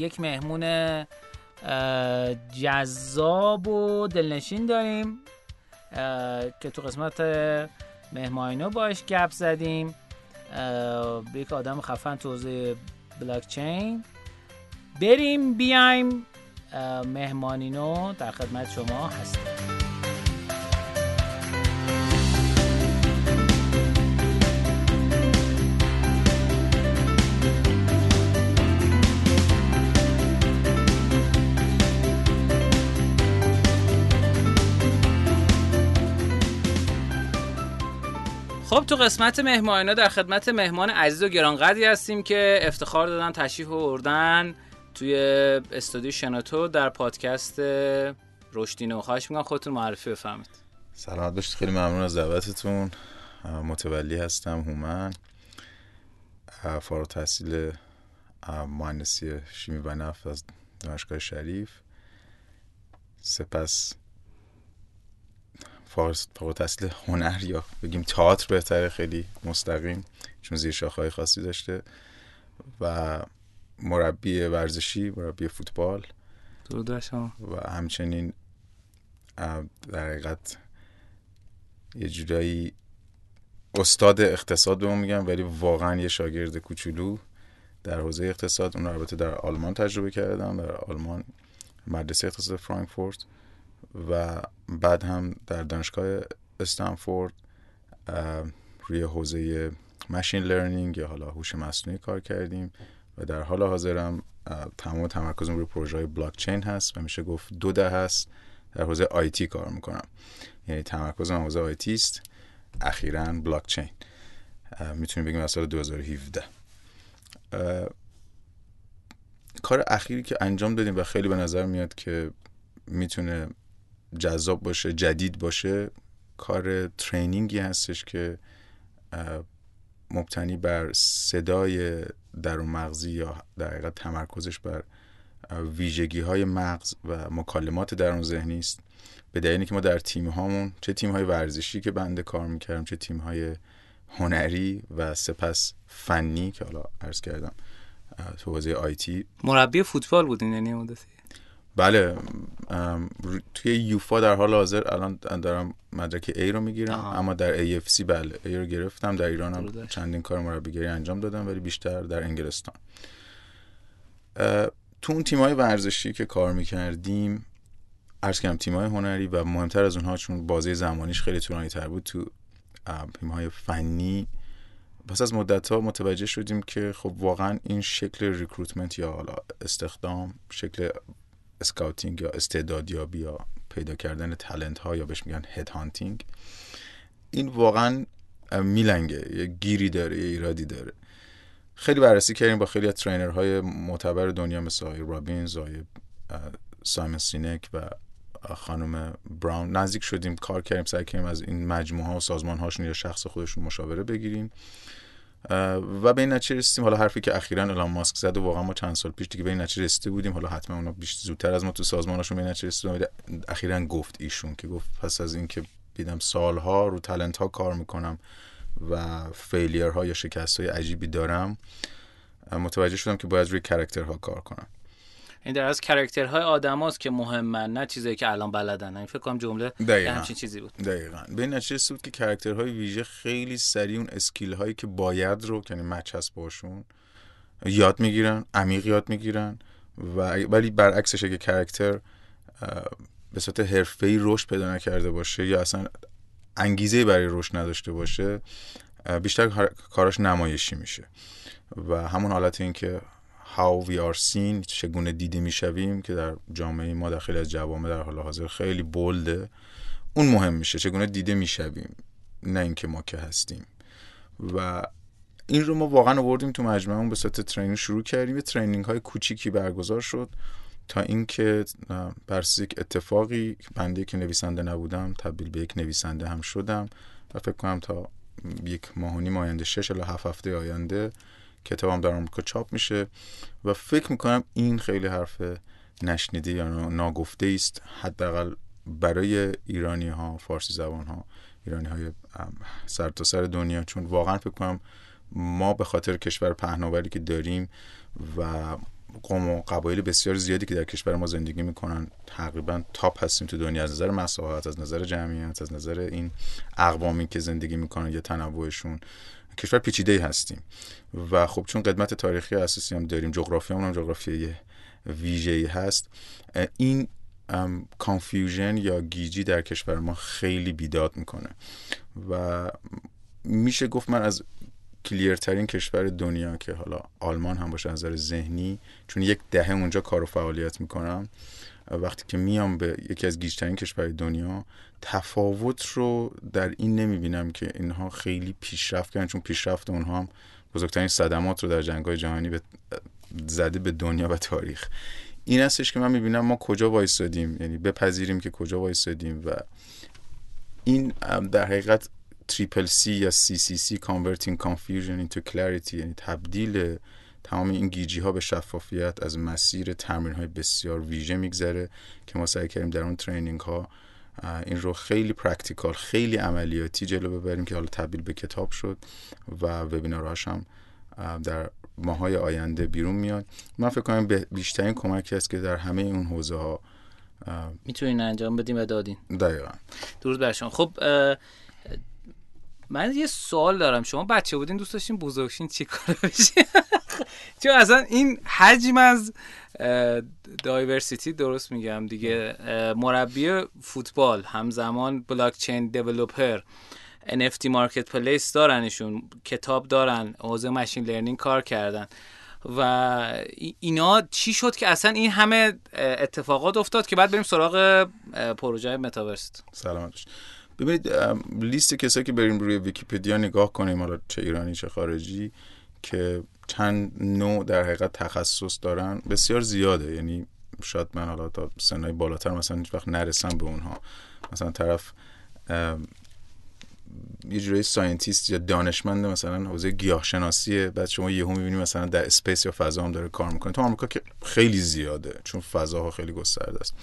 یک مهمون جذاب و دلنشین داریم که تو قسمت مهماینو باش گپ زدیم. یک آدم خفن توضیح بلاکچین. بریم بیایم. مهمانینو در خدمت شما هستیم. تو قسمت مهمانینا در خدمت مهمان عزیز و گرانقدری هستیم که افتخار دادن تشریف بردن توی استودیو شناتو در پادکست رشدینو خواهش می‌کنم خودتون معرفی بفهمید سلامت باشید. خیلی ممنون از دعوتتون. متولی هستم هومن. فارغ تحصیل مهندسی شیمی و نفت از دانشگاه شریف. سپس فارغ تحصیل هنر یا بگیم تئاتر بهتره خیلی مستقیم چون زیر شاخهای خاصی داشته. و مربی ورزشی مربی فوتبال. و همچنین در حقیقت یه جورایی استاد اقتصاد به میگم ولی واقعا یه شاگرد کوچولو در حوزه اقتصاد. اون البته در آلمان تجربه کردم در آلمان مدرسه اقتصاد فرانکفورت. و بعد هم در دانشگاه استنفورد روی حوزه machine learning یا حالا هوش مصنوعی کار کردیم و در حال حاضرم تمام تمرکزم روی پروژه های بلاک چین هست و میشه گفت دو دهه است در حوزه IT کار می‌کنم. یعنی تمرکزم حوزه IT است اخیرا بلاک چین می‌تونیم بگیم از سال 2017 کار اخیری که انجام دادیم و خیلی به نظر میاد که می‌تونه جذاب باشه جدید باشه کار ترینینگی هستش که مبتنی بر صدای درون مغزی یا در حقیقت تمرکزش بر ویژگی های مغز و مکالمات درون ذهنی است. به دلیلی که ما در تیم هامون چه تیم های ورزشی که بنده کار می‌کردم چه تیم های هنری و سپس فنی که حالا عرض کردم تو حوزه آیتی مربی فوتبال بودین یعنی مدتی بله توی یوفا در حال حاضر الان دارم مدرک ای رو می‌گیرم اما در AFC بله ای رو گرفتم. در ایران هم چندین کار مربیگری انجام دادم ولی بیشتر در انگلستان. تو اون تیمای ورزشی که کار می‌کردیم عرض کردم تیمای هنری و مهمتر از اونها چون بازی زمانیش خیلی طولانی تر بود تو تیمای فنی پس از مدت ها متوجه شدیم که خب واقعا این شکل recruitment یا حالا استخدام شکل scouting یا استعدادیابی یا پیدا کردن talent ها یا بهش میگن head hunting این واقعا میلنگه یه گیری داره یه ایرادی داره. خیلی بررسی کردیم با خیلی از های معتبر دنیا مثل آقای رابینز آقای سایمن سینک و خانم براون. نزدیک شدیم کار کردیم سعی کردیم از این مجموعه ها و سازمان هاشون یا شخص خودشون مشاوره بگیریم. و به این نتیجه رسیدیم. حالا حرفی که اخیرا الان ماسک زد و واقعا ما چند سال پیش دیگه به این نتیجه رسیده بودیم. حالا حتما اونا بیش زودتر از ما تو سازمانشون به این نتیجه رسیدن. اخیرا گفت ایشون که گفت پس از اینکه دیدم سالها رو talent ها کار می‌کنم و failure ها یا شکست های عجیبی دارم متوجه شدم که باید روی character ها کار کنم. این در از character های آدم که مهمن نه چیزایی که الان بلدن. این فکر کنم جمله همچین چیزی بود. دقیقا. به این نتیجه بود که character های ویژه خیلی سریع اون skill هایی که باید رو یعنی match هست باشون یاد می‌گیرن عمیق یاد می‌گیرن و ولی برعکسش اگه character به صورت حرفه‌ای رشد پیدا نکرده باشه یا اصلا انگیزه برای رشد نداشته باشه بیشتر کاراش نمایشی میشه. و همون حالت این که how we are seen چگونه دیده می‌شویم که در جامعه ما در خیلی از جوامع در حال حاضر خیلی bold ه. اون مهم میشه چگونه دیده می‌شویم نه اینکه ما که هستیم. و این رو ما واقعا آوردیم تو مجموعه به صورت ترینینگ شروع کردیم. یه ترینینگ های کوچیکی برگزار شد تا اینکه بر یک اتفاقی بنده که نویسنده نبودم تبدیل به یک نویسنده هم شدم و فکر کنم تا یک ماه و نیم آینده شش الی هفت هفته آینده کتابم در آمریکا چاپ میشه و فکر می‌کنم این خیلی حرف نشنیده یا ناگفته است حداقل برای ایرانی ها فارسی زبان ها ایرانی های سر سر دنیا. چون واقعا فکر کنم ما به خاطر کشور پهناوری که داریم و قوم و قبایل بسیار زیادی که در کشور ما زندگی می‌کنن تقریبا تاپ هستیم تو دنیا. از نظر مساحت از نظر جمعیت از نظر این اقوامی که زندگی می‌کنن یا تنوعشون. کشور پیچیده هستیم. و خب چون قدمت تاریخی اساسی هم داریم جغرافی هم, هم جغرافی ویژه‌ای هست این confusion یا گیجی در کشور ما خیلی بیداد می‌کنه. و میشه گفت من از clear ترین کشور دنیا که حالا آلمان هم باشه نظر ذهنی چون یک دهه اونجا کار و فعالیت می‌کنم وقتی که میام به یکی از گیجترین کشور دنیا تفاوت رو در این نمی‌بینم که اینها خیلی پیشرفت کردن چون پیشرفت اونها هم بزرگترین صدمات رو در جنگ جهانی زده به دنیا و تاریخ. این هستش که من می‌بینم ما کجا وایستادیم یعنی بپذیریم که کجا وایستادیم و این در حقیقت triple C یا CCC Converting Confusion into Clarity یعنی تبدیل تمام این گیجی ها به شفافیت از مسیر تمرین های بسیار ویژه میگذره که ما سعی کردیم در اون training ها این رو خیلی practical خیلی عملیاتی جلو ببریم که حالا تبدیل به کتاب شد و وبینارهاش هم در ماهای آینده بیرون میاد. من فکر کنم بیشترین کمکی است که در همه اون حوزه ها می‌تونین انجام بدیم و دادین. دقیقا. درود بر شما. خب من یه سوال دارم. شما بچه بودین دوست داشتین بزرگشین چی کار بشین؟ چون اصلا این حجم از دایورسیتی درست میگم دیگه. مربی فوتبال همزمان بلاک چین دیولوپر NFT marketplace دارنشون کتاب دارن حوزه machine learning کار کردن. و اینا چی شد که اصلا این همه اتفاقات افتاد که بعد بریم سراغ پروژه متاورست؟ سلامت ببینید لیست کسایی که بریم روی ویکیپدیا نگاه کنیم حالا چه ایرانی چه خارجی که چند نوع در حقیقت تخصص دارن بسیار زیاده. یعنی شاید من حالا تا سنهای بالاتر مثلا هیچ وقت نرسم به اونها. مثلا طرف یه جوری scientist یا دانشمند مثلا حوزه گیاهشناسیه بعد شما یهو می‌بینی مثلا در space یا فضا هم داره کار می‌کنه. تو آمریکا که خیلی زیاده چون فضاها خیلی گسترده است.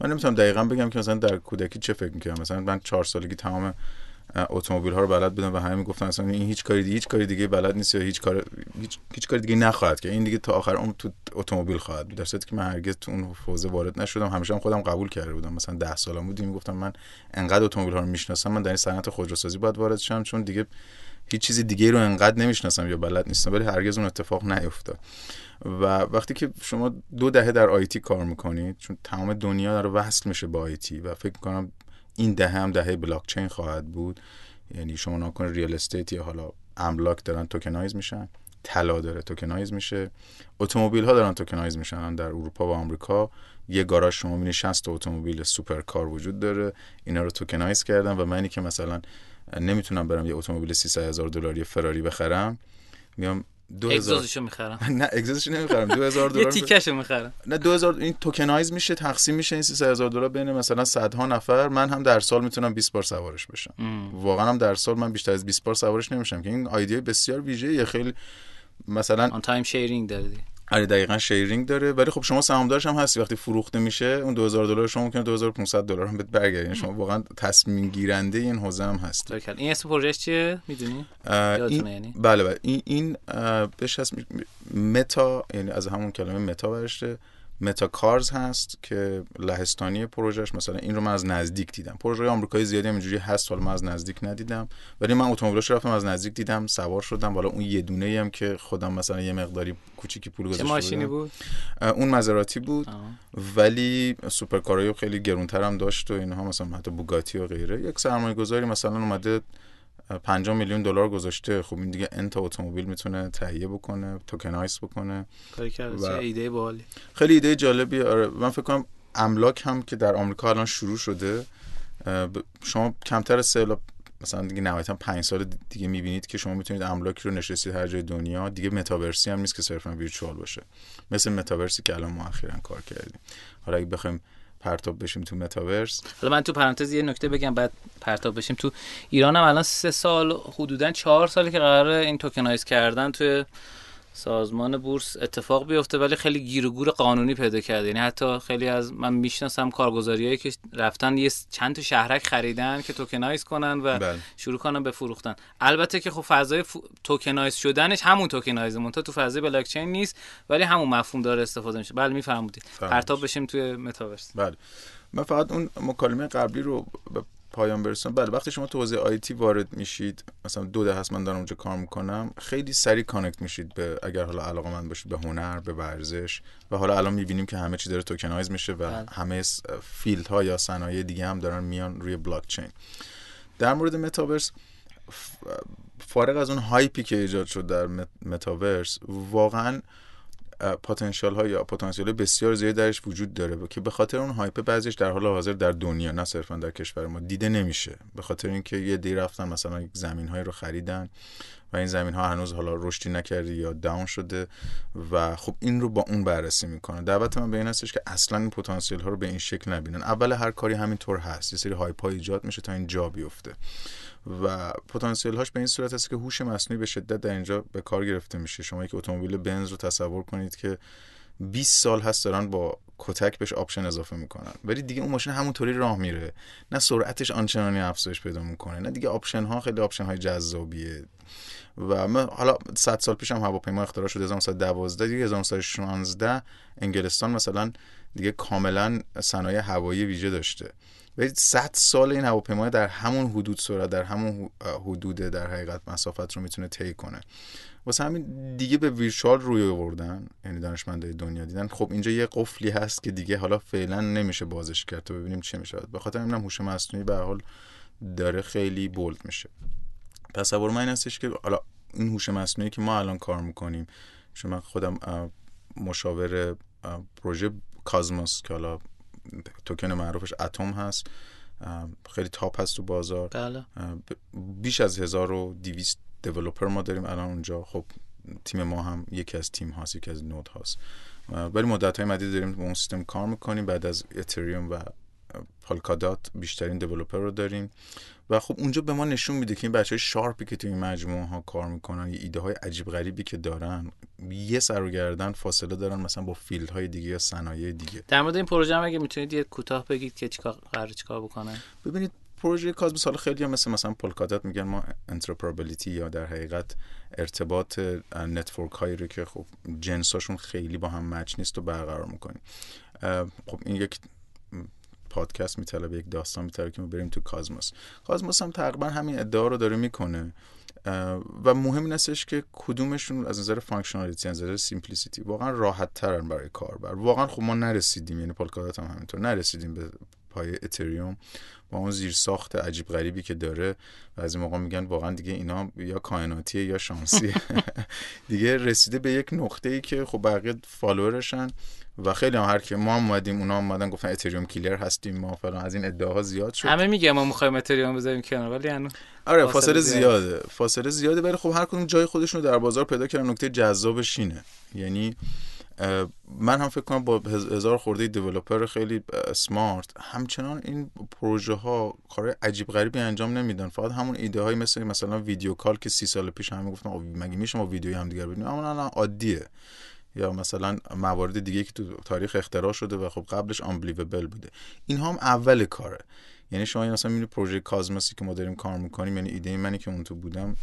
من نمی‌تونم دقیقا بگم که مثلا در کودکی چه فکر می‌کردم. مثلا من چهار سالگی تمام اتومبیل ها رو بلد بودم و همه می‌گفتن اصلا این هیچ کاری دیگه هیچ کاری دیگه بلد نیست یا هیچ کار هیچ, هیچ کاری دیگه نخواهد که این دیگه تا آخر اون تو اتومبیل خواهد بود. در صورتی که من هرگز تو اون حوزه وارد نشدم. همیشه هم خودم قبول کرده بودم. مثلا 10 سالم بود. می‌گفتم من انقدر اتومبیل ها رو می‌شناسم من در این صنعت خودروسازی باید وارد شم چون دیگه هیچ چیزی دیگه رو انقدر نمی‌شناسم یا بلد نیستم ولی هرگز اون اتفاق نیفتاد و وقتی که شما دو دهه در IT کار می‌کنید چون تمام دنیا داره وصل میشه با IT و فکر کنم این دهه هم دهه بلاک چین خواهد بود. یعنی شما نگا کن real estate یا حالا املاک دارن tokenize میشن طلا داره tokenize میشه اتومبیل ها دارن tokenize میشن در اروپا و آمریکا. یه گاراژ شما می‌بینی 60 اتومبیل super car وجود داره اینا رو tokenize کردن و منی که مثلا نمی‌تونم برم یه اتومبیل 300 هزار دلاری فراری بخرم. میام دو اگزوزشو می‌خرم. نه اگزوزش نمی‌خرم. 2000 دلار یه تیکشو می‌خرم. نه 2000 این tokenize میشه تقسیم میشه این 3000 دلار بین مثلا صدها نفر. من هم در سال می‌تونم 20 بار سوارش بشم. واقعا هم در سال من بیشتر از 20 بار سوارش نمیشم. که این ایده بسیار ویژه خیلی مثلا اون time sharing داره آره دقیقا sharing داره. ولی خب شما سهامدارش هم هستی. وقتی فروخته میشه اون 2000 دلار شما ممکنه 2500 دلار هم بهت برگرده. یعنی شما واقعا تصمیم گیرنده این حوزه هم هست این اسم پروژه چیه؟ می‌دونی. یعنی؟ بله بله. این این بهش هست meta. یعنی از همون کلمه meta برداشته. MetaCars هست که لهستانی پروژهش مثلا این رو من از نزدیک دیدم. پروژه آمریکایی زیادی اینجوری هست حالا من از نزدیک ندیدم. ولی من اتومبیلش رفتم از نزدیک دیدم سوار شدم. حالا اون یه دونه هم که خودم مثلا یه مقداری کوچیکی پول گذاشته ماشینی بود؟ اون مزراتی بود. آه. ولی supercar ای خیلی گرونتر هم داشت و اینها مثلا حتی بوگاتی و غیره. یک سرمایه گذاری مثلا اومده 50 میلیون دلار گذاشته. خب این دیگه اند اتومبیل می‌تونه تهیه بکنه tokenize بکنه. و ایده باحالی. خیلی ایده جالبی آره من فکر کنم املاک هم که در آمریکا الان شروع شده شما کمتر از سه مثلا دیگه نهایتا 5 سال دیگه می‌بینید که شما می‌تونید املاک رو نشستید هر جای دنیا. دیگه متاورسی هم نیست که صرفا virtual باشه. مثل متاورسی که الان ما اخیرا کار کردیم. حالا اگه بخوایم پرتاب بشیم تو متاورس. حالا من تو پرانتز یه نکته بگم بعد پرتاب بشیم. تو ایران الان سه سال حدودا چهار سالی که قراره این tokenize کردن توی سازمان بورس اتفاق بیفته ولی خیلی گیر و گور قانونی پیدا کرده. یعنی حتی خیلی از من می‌شناسم کارگزاریایی که رفتن یه چند تا شهرک خریدن که tokenize کنن و بله. شروع کنن به فروختن. البته که خب فضای ف... tokenize شدنش همون tokenize منتها تو فضای بلاک چین نیست ولی همون مفهوم داره استفاده میشه. بله می‌فهمید پرتاب بشیم توی متاورس. بله. من فقط اون مکالمه قبلی رو پایان برسونم بله وقتی شما تو حوزه IT وارد میشید مثلا دو دهه هست من دارم اونجا کار می‌کنم خیلی سریع connect میشید به اگر حالا علاقه‌مند باشید به هنر به ورزش. و حالا الان می‌بینیم که همه چی داره tokenize میشه و بله. همه field ها یا صنایع دیگه هم دارن میان روی بلاک چین در مورد متاورس فارغ از اون hype ی که ایجاد شد در مت- متاورس واقعا پتانسیل ها یا پتانسیل بسیار زیادی درش وجود داره که به خاطر اون hype بعضیش در حال حاضر در دنیا نه صرفا در کشور ما دیده نمیشه. به خاطر اینکه یه عده‌ای رفتن مثلا زمین هایی رو خریدن و این زمین ها هنوز حالا رشدی نکرده یا down شده و خب این رو با اون بررسی می‌کنه. دعوت من به این هستش که اصلا این پتانسیل ها رو به این شکل نبینن. اول هر کاری همینطور هست. یه سری hype ها ایجاد میشه تا این جا بیفته. و پتانسیل هاش به این صورت هست که هوش مصنوعی به شدت در اینجا به کار گرفته میشه. شما که اتومبیل بنز رو تصور کنید که 20 سال هست دارن با کتک بهش option اضافه می‌کنن. ولی دیگه اون ماشین همونطوری راه میره. نه سرعتش آنچنانی افزایش پیدا می‌کنه نه دیگه option ها خیلی option های جذابیه. و من حالا 100 سال پیشم هواپیما اختراع شد 1912 دیگه 1916 انگلستان مثلا دیگه کاملا صنایع هوایی ویژه داشته. ولی 100 سال این هواپیما در همون حدود سرعت در همون حدود در حقیقت مسافت رو می‌تونه طی کنه. واسه همین دیگه به ویرچوال روی آوردن یعنی دانشمندای دنیا دیدن خب اینجا یه قفلی هست که دیگه حالا فعلا نمیشه بازش کرد تا ببینیم چه میشه به خاطر همینم هوش مصنوعی به حال داره خیلی بولد میشه. تصور من این هستش که حالا این هوش مصنوعی که ما الان کار می‌کنیم من خودم مشاور پروژه کازموس که حالا توکن معروفش اتم هست. خیلی top هست تو بازار. بله. بیش از 1200 developer ما داریم الان اونجا. خب تیم ما هم یکی از تیم هاست یکی از node هاست. ولی مدت های مدید داریم با اون سیستم کار می‌کنیم. بعد از اتریوم و پولکادات بیشترین developer رو داریم. و خب اونجا به ما نشون میده که این بچه های sharp ی که توی این مجموعه ها کار می‌کنن یه ایده های عجیب غریبی که دارن یه سر و گردن فاصله دارن مثلا با field های دیگه یا صنایع دیگه. در مورد این پروژه هم اگه می‌تونید یه کوتاه بگید که چیکار قراره چیکار بکنن؟ ببینید پروژه کازموس حالا خیلی هم مثل مثلا پولکادات میگن ما interoperability یا در حقیقت ارتباط network هایی رو که خب جنساشون خیلی با هم match نیست و برقرار می‌کنیم. خب این یک پادکست میطلبه یک داستان میطلبه که ما بریم تو کازموس. کازموس هم تقریبا همین ادعا رو داره می‌کنه. و مهم این هستش که کدومشون از نظر functionality از نظر simplicity واقعا راحت ترن برای کاربر. واقعا خب ما نرسیدیم یعنی پولکادات هم همینطور نرسیدیم به پای اتریوم با اون زیر ساخت عجیب غریبی که داره و از این موقع میگن واقعا دیگه اینا یا کائناتیه یا شانسیه. دیگه رسیده به یک نقطه ای که خب بقیه follower شن و خیلی هم هر که ما هم اومدیم اونا اومدن گفتن اتریوم killer هستیم ما فلان. از این ادعاها زیاد شد. همه میگه ما می‌خوایم اتریوم بذاریم کنار ولی هنوز آره فاصله زیاده. فاصله زیاده ولی خب هر کدوم جای خودشون رو در بازار پیدا کردن نکته جذابش اینه یعنی من هم فکر کنم با هزار خورده دیولپر خیلی سمارت همچنان این پروژه ها کار عجیب غریبی انجام نمیدن. فقط همون ایده های مثل مثلا ویدیو کال که سی سال پیش همه گفتن مگه میشه ما ویدیوی هم دیگر ببینیم؟ اما الان عادیه. یا مثلا موارد دیگه که تو تاریخ اختراع شده و خب قبلش آنبلیوبل بوده. این هم اول کاره. یعنی شما مثلا می‌بینید پروژه کازموسی که ما داریم کار می‌کنیم یعنی ایده منی که اون تو بودم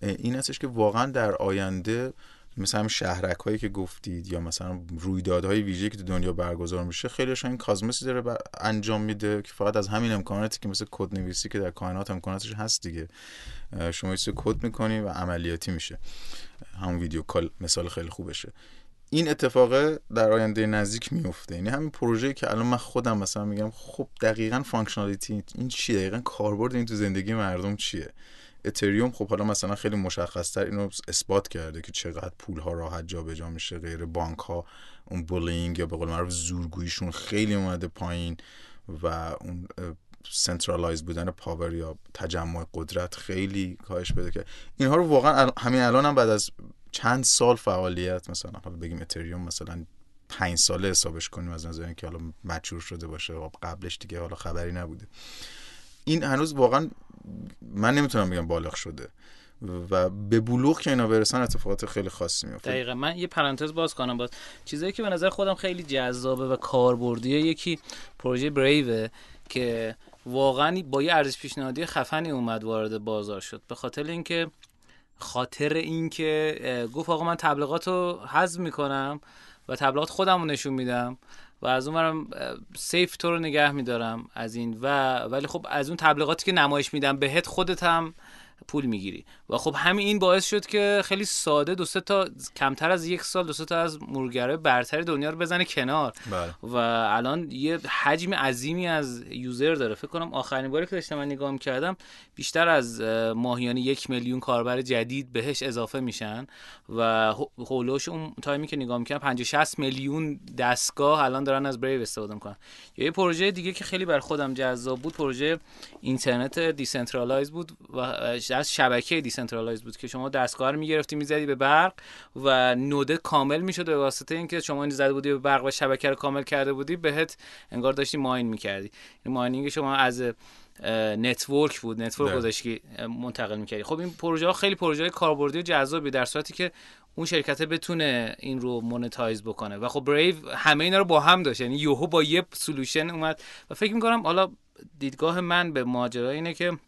این هستش که واقعا در آینده مثلا شهرک هایی که گفتید یا مثلا رویدادهای ویژه که تو دنیا برگزار میشه خیلیش این کازموسی داره انجام میده که فقط از همین امکاناتی که مثل کد نویسی که در کائنات امکاناتش هست دیگه. شما یه کد می‌کنی و عملیاتی میشه. همون ویدیو کال مثال خیلی خوبشه. این اتفاق در آینده نزدیک میفته یعنی همین پروژه‌ای که الان من خودم مثلا میگم خب دقیقا functionality این چیه؟ دقیقا کاربرد این تو زندگی مردم چیه؟ اتریوم خب حالا مثلا خیلی مشخص تر اینو اثبات کرده که چقدر پول ها راحت جابجا میشه غیر بانک ها اون bullying یا به قول معروف زورگوییشون خیلی اومده پایین و اون centralize بودن power یا تجمع قدرت خیلی کاهش پیدا کرد. اینها رو واقعا همین الان هم بعد از چند سال فعالیت مثلا حالا بگیم اتریوم مثلا پنج ساله حسابش کنیم از نظر اینکه حالا مچور شده باشه و قبلش دیگه حالا خبری نبوده. این هنوز واقعا من نمی‌تونم بگم بالغ شده و به بلوغ که اینا برسن اتفاقات خیلی خاصی میفته دقیقا. من یه پرانتز باز کنم. باز چیزایی که به نظر خودم خیلی جذابه و کاربردیه یکی پروژه بریوه که واقعا با یه ارزش پیشنهادی خفنی اومد وارد بازار شد. به خاطر اینکه خاطر اینکه گفت آقا من تبلیغات رو حذف می‌کنم و تبلیغات خودم رو نشون میدم و از اونورم سیف تو رو نگه میدارم از این و ولی خب از اون تبلیغاتی که نمایش میدم بهت خودت هم پول می‌گیری. و خب همین این باعث شد که خیلی ساده دو تا کمتر از یک سال دو تا از مرورگرای برتر دنیا رو بزنه کنار. بله. و الان یه حجم عظیمی از یوزر داره. فکر کنم آخرین باری که داشتم من نگاه کردم بیشتر از ماهیانه یک میلیون کاربر جدید بهش اضافه میشن. و حول و حوش اون تایمی که نگاه می‌کنم 50 60 میلیون دستگاه الان دارن از بریو استفاده می‌کنن. یه پروژه دیگه که خیلی برا خودم جذاب بود پروژه اینترنت decentralize بود و از شبکه decentralize بود که شما دستگاه رو می‌گرفتی می‌زدی به برق و node ه کامل می‌شد به واسطه اینکه شما این زده بودی به برق و شبکه رو کامل کرده بودی بهت انگار داشتی mine می‌کردی. این mining شما از network بود network گذاشتی منتقل می‌کردی. خب این پروژه ها خیلی پروژه کاربردی و جذابی در صورتی که اون شرکت بتونه این رو monetize بکنه. و خب بریو همه اینا رو با هم داشت یعنی یهو با یه solution اومد. و فکر می‌کنم حالا دیدگاه من به ماجرا اینه که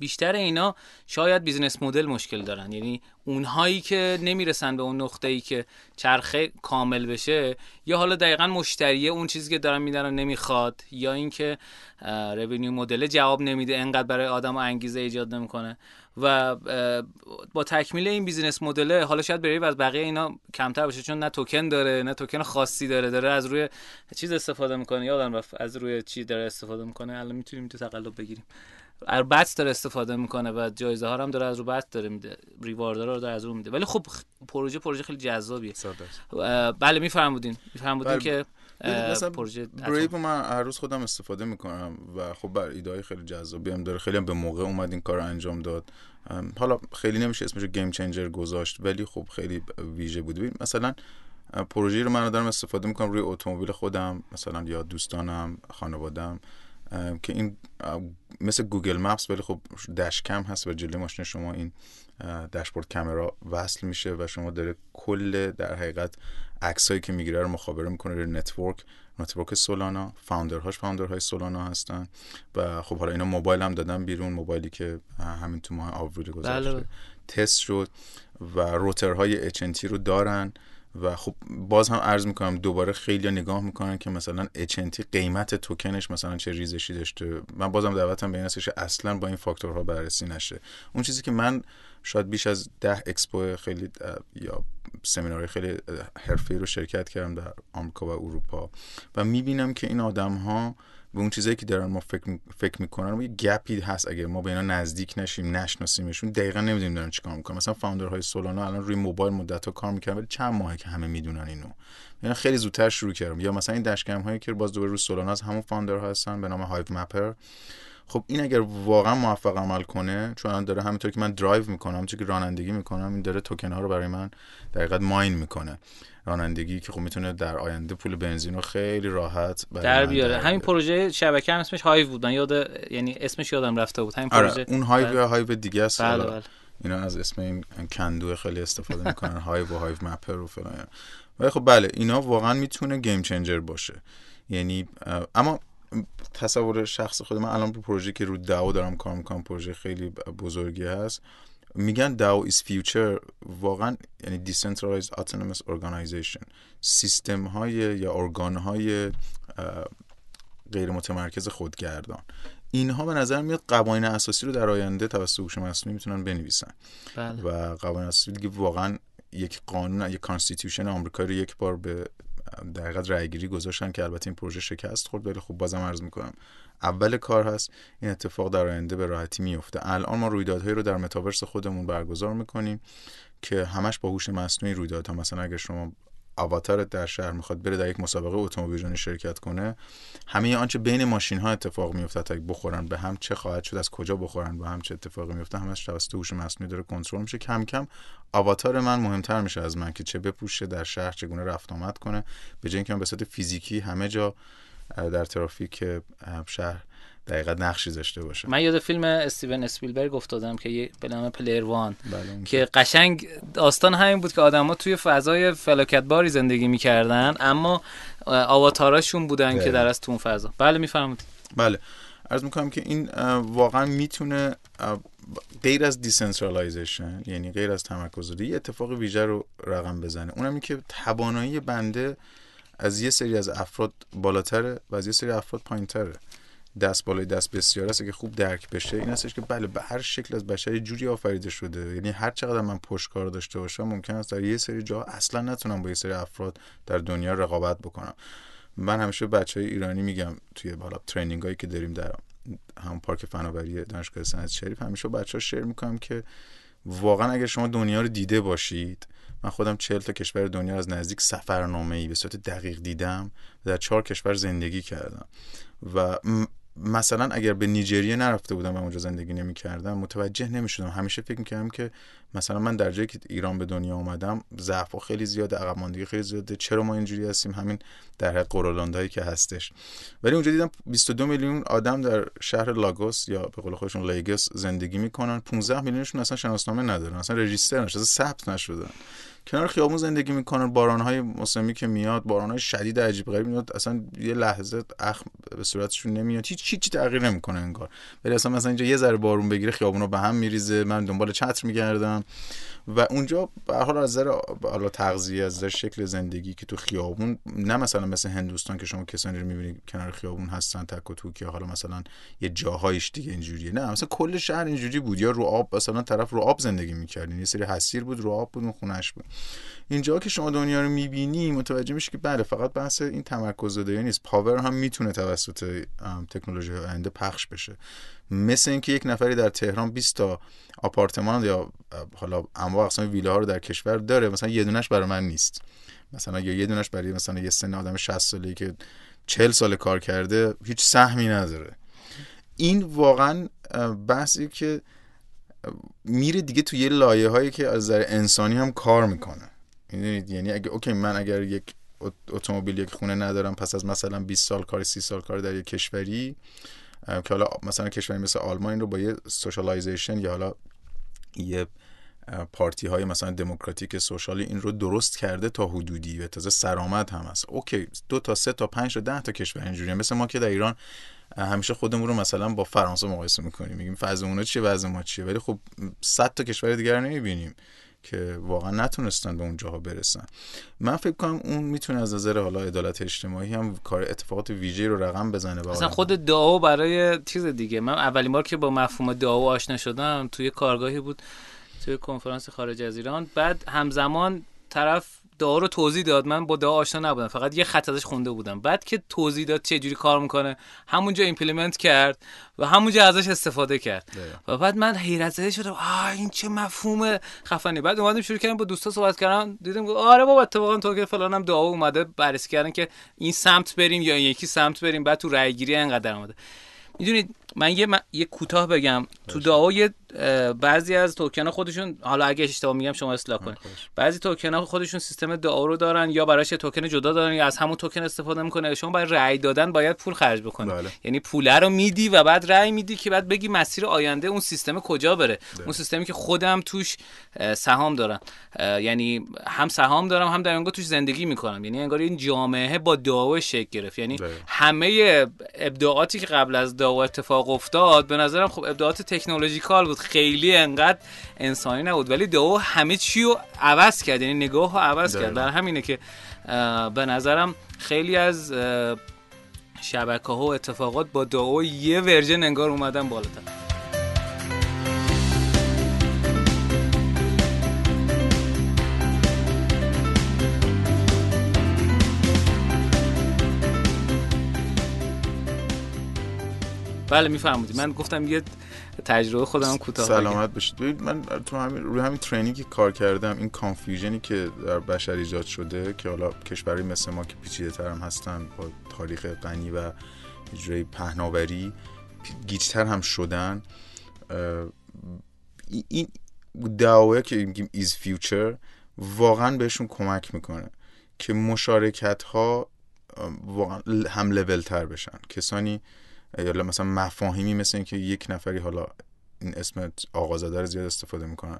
بیشتر اینا شاید business model مشکل دارن. یعنی اونهایی که نمی‌رسن به اون نقطه ای که چرخه کامل بشه یا حالا دقیقا مشتریه اون چیزی که دارن میدن رو نمی‌خواد یا اینکه revenue model جواب نمیده انقدر برای آدم انگیزه ایجاد نمی‌کنه. و با تکمیل این business model حالا شاید بریو از بقیه اینا کمتر باشه چون نه توکن داره نه توکن خاصی داره داره از روی چیز استفاده می‌کنه. یادم رفت از روی چی داره استفاده می‌کنه. الان می‌تونیم تو تقلب بگیریم. BAT داره استفاده می‌کنه و جایزه ها هم داره از رو BAT داره میده. ریوارد رو داره از رو میده. ولی خب پروژه پروژه خیلی جذابیه. بله میفرمودین. میفرمودین بله. که مثلا پروژه بریو من هر روز خودم استفاده می‌کنم و خب بر ایده خیلی جذابی هم داره. خیلی هم به موقع اومد این کار رو انجام داد. حالا خیلی نمیشه اسمش گیم چنجر گذاشت ولی خب خیلی ویژه بود. مثلا پروژه رو من دارم استفاده می‌کنم روی اتومبیل خودم مثلا یا دوستانم خانوادم که این مثل Google Maps ولی خب dashcam هست و جلوی ماشین شما این dashboard camera وصل میشه و شما داره کل در حقیقت عکسایی که می‌گیره رو مخابره می‌کنه روی network network Solana founder هاش founder های Solana هستن و خب حالا اینا موبایل هم دادن بیرون موبایلی که همین تو ماه آوریل گذاشته بله. تست شد و روترهای HNT رو دارن و خب باز هم عرض می‌کنم دوباره خیلی نگاه می‌کنن که مثلا HNT قیمت توکنش مثلا چه ریزشی داشته. من بازم دعوتم به این اصلا با این فاکتورها بررسی نشه. اون چیزی که من شاید بیش از ده اکسپو خیلی یا سمینار خیلی حرفه‌ای رو شرکت کردم در آمریکا و اروپا. و می‌بینم که این آدم ها به اون چیزایی که دارن ما فکر, فکر می‌کنن و یه گپی هست. اگه ما به اینا نزدیک نشیم نشناسیمشون دقیقا نمی‌دونیم دارن چیکار می‌کنن. مثلا founder های Solana الان روی موبایل مدت ها کار می‌کنن ولی چند ماهه که همه می‌دونن اینو. یعنی خیلی زودتر شروع کردم. یا مثلا این dashcam هایی که باز دوباره روی Solana از همون founder ها هستن به نام Hivemapper. خب این اگر واقعا موفق عمل کنه چون الان داره همینطور که من درایو می‌کنم چون که رانندگی می‌کنم این داره توکن ها رو برای من دقیقا mine می‌کنه. رانندگی که خب می‌تونه در آینده پول بنزین رو خیلی راحت در بیاره. همین پروژه شبکه هم اسمش هایو بود. من یاد یعنی اسمش یادم رفته بود. همین آره، پروژه اون هایو. یا هایو دیگه است. بله بله. اینا از اسم این کندو خیلی استفاده می‌کنن. Hive و Hivemapper و فلان. ولی خب بله اینا واقعا می‌تونه game changer باشه. یعنی اما تصور شخص خود من الان رو پروژه که رو DAO دارم کار می‌کنم پروژه خیلی بزرگی هست. میگن DAO is future واقعا یعنی decentralized autonomous organization. سیستم های یا ارگان های غیر متمرکز خودگردان. اینها به نظر میاد قوانین اساسی رو در آینده توسط هوش مصنوعی می‌تونن بنویسن. بله. و قوانین اساسی دیگه واقعا یک قانون یک constitution آمریکا رو یک بار به دقیقت رأیگیری گذاشتن که البته این پروژه شکست خورد ولی خب بازم عرض می‌کنم اول کار هست این اتفاق در آینده به راحتی میفته الان ما رویدادهایی رو در متاورس خودمون برگزار می‌کنیم که همش با هوش مصنوعی رویدادها مثلا اگر شما آواتارت در شهر می‌خواد بره در یک مسابقه اتومبیل شرکت کنه همه آنچه بین ماشین ها اتفاق میفته تا بخورن به هم چه خواهد شد از کجا بخورن به هم چه اتفاقی میفته همش توسط هوش مصنوعی داره کنترل میشه. کم کم آواتار من مهمتر میشه از من که چه بپوشه در شهر چگونه رفت آمد کنه. به جای اینکه من به صورت فیزیکی همه جا در ترافیک شهر دقیقا نقشی داشته باشه. من یاد فیلم استیون اسپیلبرگ افتادم که به نام Player One بله که قشنگ داستان همین بود که آدما توی فضای فلاکت باری زندگی می‌کردن اما آواتاراشون بودن بله. که در از تو اون فضا. بله می‌فهمید بله. عرض می‌کنم که این واقعا می‌تونه غیر از decentralization یعنی غیر از تمرکز یه اتفاق ویژه رو رقم بزنه. اونم این که توانایی بنده از یه سری از افراد بالاتره و از یه سری افراد پایینتره. دست بالای دست بسیار است که خوب درک بشه این هستش که بله به هر شکل از بشر یه جوری آفریده شده. یعنی هر چقدر من پشتکار داشته باشم ممکن است در یه سری جا اصلا نتونم با یه سری افراد در دنیا رقابت بکنم. من همیشه بچه های ایرانی میگم توی حالا ترینینگ هایی که داریم در همون پارک فناوری دانشگاه صنعت شریف همیشه بچه ها شیر می‌کنم که واقعا اگر شما دنیا رو دیده باشید من خودم چهل تا کشور دنیا از نزدیک سفرنامه ای به صورت دقیق دیدم و در چهار کشور زندگی کردم. و مثلا اگر به نیجریه نرفته بودم و اونجا زندگی نمی کردم متوجه نمی شدم همیشه فکر می‌کردم که مثلا من در جایی که ایران به دنیا اومدم ضعف خیلی زیاده عقب ماندگی خیلی زیاده چرا ما اینجوری هستیم؟ همین در حق قرولندایی که هستش. ولی اونجا دیدم 22 میلیون آدم در شهر لاگوس یا به قول خودشون لیگوس زندگی می‌کنن. 15 میلیونشون اصلا شناسنامه ندارن اصلا رجیستر نشده ثبت نشدن کنار خیابون زندگی می‌کنن بارانهای موسمی که میاد بارانهای شدید عجیب غریب میاد اصلا یه لحظه اخم به صورتشون نمیاد. هیچ هیچ تغییر نمی‌کنه انگار. ولی اصلا مثلا اینجا یه ذره بارون بگیره خیابونا به هم میریزه. من دنبال چتر میگردم. و اونجا به حال از نظر حالا تغذیه از شکل زندگی که تو خیابون نه مثلا مثل هندوستان که شما کسانی رو می‌بینید کنار خیابون هستن تک و توک یا حالا مثلا یه جاهایش دیگه اینجوریه. نه مثلا کل شهر اینجوری بود. یا رو آب مثلا طرف رو آب زندگی می‌کردین یه سری حسیر بود رو آب بود اون خونش بود. اینجا که شما دنیا رو می‌بینی متوجه میشی که بله فقط بحث این تمرکز زدایی نیست. پاور هم می‌تونه توسط تکنولوژی آینده پخش بشه. مثل اینکه یک نفری در تهران 20 تا آپارتمان یا حالا انواع اقسام ویلاها رو در کشور داره مثلا یه دونش برای من نیست. مثلا یا یه دونش برای مثلا یه سن آدم 60 ساله‌ای که 40 سال کار کرده هیچ سهمی نداره. این واقعا بحثی که میره دیگه تو یه لایه هایی که از نظر انسانی هم کار می‌کنه. می‌دونید؟ یعنی اگه اوکی من اگر یک ات- اتومبیل یک خونه ندارم پس از مثلا 20 سال کار 30 سال کار در یک کشوری که حالا مثلا کشوری مثل آلمان این رو با یه socialization یا حالا یه party های مثلا democratic social ی این رو درست کرده تا حدودی و تازه سرآمد هم هست. OK دو تا سه تا پنج تا ده تا کشور اینجوریه. مثل ما که در ایران همیشه خودمون رو مثلا با فرانسه مقایسه می‌کنیم. میگیم وضع اونا چیه وضع ما چیه. ولی خب 100 تا کشور دیگر رو نمی‌بینیم که واقعا نتونستن به اونجاها برسن. من فکر کنم اون می‌تونه از نظر حالا عدالت اجتماعی هم کار اتفاقات ویژه رو رقم بزنه آدم- خود DAO برای چیز دیگه. من اولین بار که با مفهوم DAO آشنا شدم توی کارگاهی بود توی کنفرانس خارج از ایران. بعد همزمان طرف DAO رو توضیح داد. من با DAO آشنا نبودم. فقط یه خط ازش خونده بودم. بعد که توضیح داد چه جوری کار می‌کنه همونجا implement کرد و همونجا ازش استفاده کرد. و بعد من حیرت زده شدم. آه این چه مفهوم خفنی. بعد اومدیم شروع کردیم با دوستا صحبت کردن. دیدیم آره بابا اتفاقا تو که فلانم DAO اومده بررسی کردن که این سمت بریم یا این یکی سمت بریم. بعد تو رای گیری انقدر اومده می‌دونید من یه, م... یه کوتاه بگم. تو دعا یه اه، بعضی از توکن خودشون حالا اگه اشتباه میگم شما اصلاح کنید. بعضی توکن خودشون سیستم دعا رو دارن یا براش توکن جدا دارن یا از همون توکن استفاده می‌کنه. شما برای رأی دادن باید پول خرج بکنی. بله. یعنی پوله رو میدی و بعد رأی میدی که بعد بگی مسیر آینده اون سیستم کجا بره. اون سیستمی که خودم توش سهام دارم. یعنی هم سهام دارم هم در انگار توش زندگی می‌کنم. یعنی انگار این جامعه با دعوا شکل گرفت. یعنی بله. همه ابداعاتی که قبل از دعوا اتفاق افتاد به نظرم خب ابداعات تکنولوژیکال بود. خیلی انقدر انسانی نبود. ولی دعوا همه چی رو عوض کرد یعنی نگاه رو عوض کرد. در همینه که به نظرم خیلی از شبکه ها و اتفاقات با دعوا یه ورژن انگار اومدن بالاتر. بله می‌فهمید من گفتم یه تجربه خودم کوتاه. سلامت باشید. ببینید من تو همین روی همین training که کار کردم این confusion ی که در بشر ایجاد شده که حالا کشوری مثل ما که پیچیده تر هم هستن با تاریخ غنی و اجرای پهناوری گیجتر هم شدن این- DAO که میگیم is future واقعا بهشون کمک می‌کنه که مشارکت ها هم لول تر بشن. کسانی یا مثلا مفاهیمی مثل اینکه یک نفری حالا این اسم آقازاده رو زیاد استفاده می‌کنن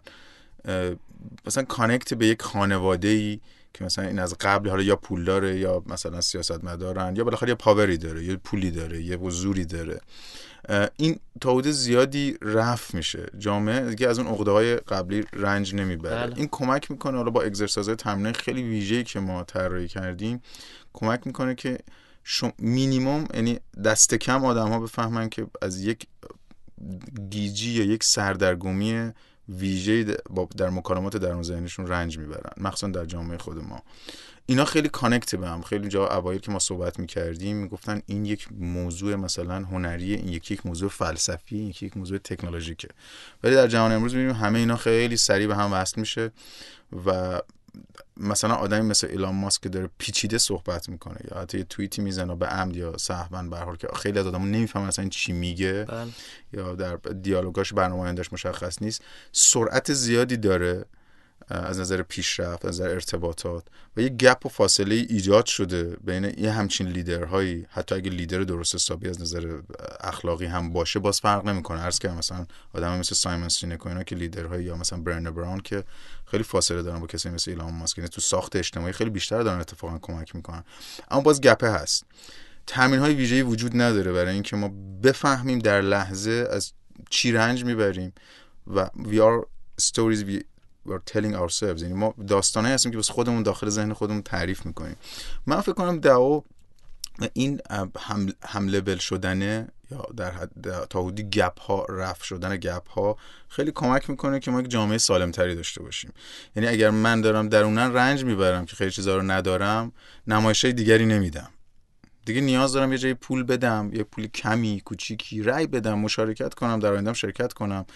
مثلا connect به یک خانواده ای که مثلا این از قبل حالا یا پول داره یا مثلا سیاست مدارن یا بالاخره یه power ی داره یا پولی داره یه وزوری داره این تا زیادی رفع میشه جامعه دیگه از اون عقده های قبلی رنج نمی‌بره بله. این کمک می‌کنه حالا با exercise تمرین خیلی ویژه‌ای که ما طراحی کردیم کمک می‌کنه که. مینیموم یعنی دست کم آدم ها بفهمن که از یک گیجی یا یک سردرگمی ویژه در مکالمات درون ذهنشون رنج می‌برن مخصوصا در جامعه خود ما. اینا خیلی connect به هم. خیلی جا اوایل که ما صحبت می‌کردیم می‌گفتن این یک موضوع مثلا هنری این یکی یک موضوع فلسفی این یکی یک موضوع تکنولوژیکه. ولی در جهان امروز می‌بینیم همه اینا خیلی سریع به هم وصل میشه و مثلا آدمی مثل ایلان ماسک که داره پیچیده صحبت می‌کنه یا حتی یه توییتی می‌زنه به عمد یا صحبا به حال که خیلی از آدمو نمی‌فهمن اصلا چی میگه بل. یا در دیالوگاش برنامه مشخص نیست سرعت زیادی داره از نظر پیشرفت از نظر ارتباطات و یه گپ و فاصله ایجاد شده بین یه همچین لیدرهایی. حتی اگه لیدر درست حسابی از نظر اخلاقی هم باشه باز فرق نمی‌کنه. عرض که مثلا آدم مثل سایمون سینک اینا که لیدرهایی یا مثلا برن براون که خیلی فاصله دارن با کسی مثل ایلان ماسک یعنی تو ساخت اجتماعی خیلی بیشتر دارن اتفاقا کمک می‌کنن. اما باز گپه هست. تامین های ویژه‌ای وجود نداره برای اینکه ما بفهمیم در لحظه از چی رنج می‌بریم و we are stories we are telling ourselves. یعنی ما داستانه هستیم که بس خودمون داخل ذهن خودمون تعریف می‌کنیم. من فکر کنم دعو این حمله بل شدنه یا در حد تا حدودی گپ ها رفع شدن گپ ها خیلی کمک می‌کنه که ما یک جامعه سالم تری داشته باشیم. یعنی اگر من دارم درونن رنج می‌برم که خیلی چیزا رو ندارم نمایش دیگری نمیدم. دیگه نیاز دارم یه جایی پول بدم یه پول کمی کوچیکی رای بدم مشارکت کنم در آیندهم شرکت کنم.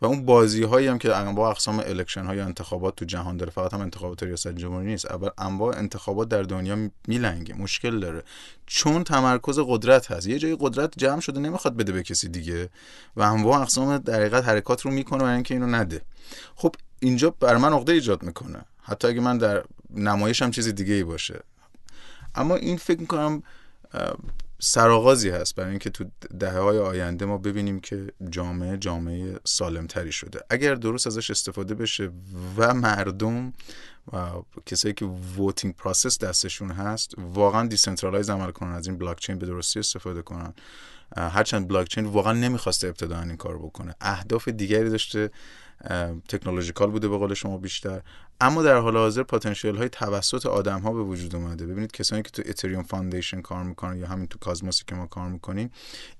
و اون بازی هایی هم که انواع اقسام الکشن های انتخابات تو جهان داره فقط هم انتخابات ریاست جمهوری نیست اول انواع انتخابات در دنیا میلنگه مشکل داره. چون تمرکز قدرت هست یه جایی قدرت جمع شده نمی‌خواد بده به کسی دیگه و انواع اقسام در حرکات رو می‌کنه برای اینکه اینو نده. خب اینجا بر من عقده ایجاد می‌کنه. حتی اگه من در نمایشم چیز دیگه ای باشه. اما این فکر می‌کنم سرآغازی هست برای اینکه تو دهه های آینده ما ببینیم که جامعه جامعه سالمتری شده. اگر درست ازش استفاده بشه و مردم و کسایی که voting process دستشون هست واقعا decentralize عمل کنن از این بلاک چین به درستی استفاده کنن. هرچند بلاک چین واقعا نمی‌خواسته ابتدا این کار بکنه. اهداف دیگری داشته technological بوده به قول شما بیشتر. اما در حال حاضر پتانسیل های توسط آدم ها به وجود اومده. ببینید کسانی که تو Ethereum Foundation کار می‌کنن یا همین تو Cosmos ی که ما کار می‌کنیم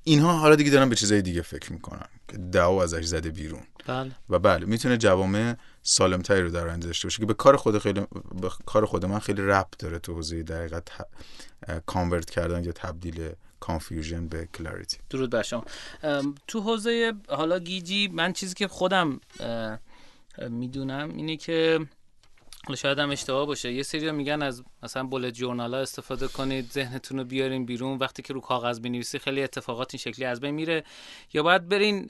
اینها حالا دیگه دارن به چیزای دیگه فکر می‌کنن که DAO ازش زده بیرون. بله. و بله می‌تونه جوامع سالم‌تری رو در آینده داشته باشه که به کار خود خیلی به کار خود من خیلی ربط داره تو حوزه در convert کردن یا تبدیل confusion به clarity درود بر شما. تو حوزه حالا گیجی من چیزی که خودم می‌دونم اینه که حالا شاید هم اشتباه باشه. یه سری میگن از مثلا bullet journal ها استفاده کنید ذهنتون رو بیارین بیرون. وقتی که رو کاغذ بنویسی خیلی اتفاقات این شکلی از بین میره. یا باید برین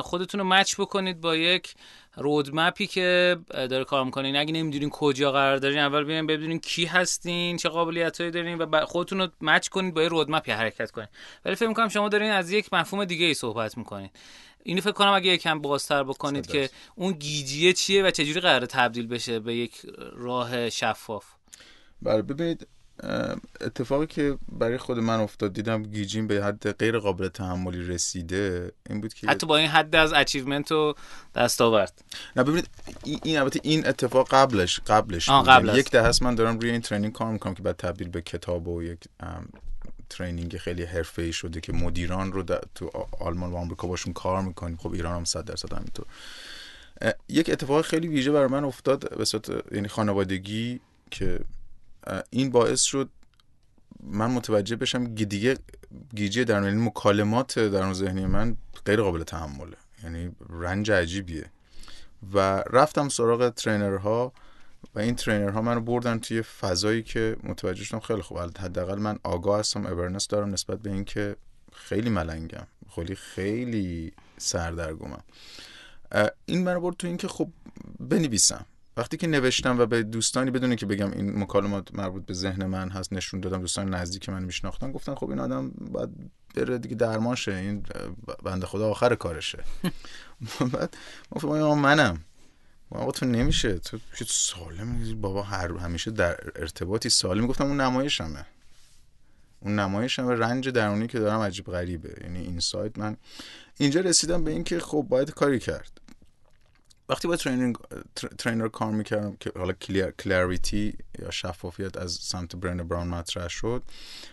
خودتون رو مچ بکنید با یک رودمپی که داره کار می‌کنین اگه نمی‌دونین کجا قرار دارین اول بیاین ببینین کی هستین چه قابلیتایی دارین و خودتون رو مچ کنید با یه رودمپی حرکت کنید. ولی فکر می‌کنم شما دارین از یک مفهوم دیگه ای صحبت می‌کنید. اینو فکر کنم اگه یکم بازتر بکنید که اون گیجیه چیه و چجوری قرار تبدیل بشه به یک راه شفاف؟ بله ببینید اتفاقی که برای خود من افتاد دیدم گیجین به حد غیر قابل تحملی رسیده این بود که حتی با این حد از achievement و دستاورد نه ببینید این البته این اتفاق قبلش قبلش قبل یعنی یک دهه من دارم روی این training کار می‌کنم که بعد تبدیل به کتاب و یک training خیلی ای شده که مدیران رو تو آلمان و آمریکا باشون کار می‌کنیم خب ایران هم 100 درصد همینطور. یک اتفاق خیلی ویژه برای من افتاد به صورت یعنی خانوادگی که این باعث شد من متوجه بشم دیگه گیجی در یعنی مکالمات در ذهنی من غیر قابل تحمله. یعنی رنج عجیبیه. و رفتم سراغ ترینرها. و این ترینرها منو بردن توی فضایی که متوجه شدم خیلی خوب. حداقل من آگاه هستم اورنس دارم نسبت به اینکه خیلی ملنگم. خیلی خیلی سردرگمم. این منو برد تو اینکه خب بنویسم. وقتی که نوشتم و به دوستانی بدونه که بگم این مکالمات مربوط به ذهن من هست نشون دادم دوستان نزدیک من میشناختن گفتن خب این آدم باید بره دیگه درمان شه این بنده خدا آخر کارشه. بعد گفتم منم. آقا تو نمیشه. تو سالم بابا هر همیشه در ارتباطی سالم. گفتم اون نمایشمه. اون نمایشمه. رنج درونی که دارم عجیب غریبه. یعنی این سایت من اینجا رسیدم به اینکه خب باید کاری کرد. وقتی با ترینینگ ترینر کار می‌کردم که حالا کلیر یا شفافیت از سمت برن براون مطرح شد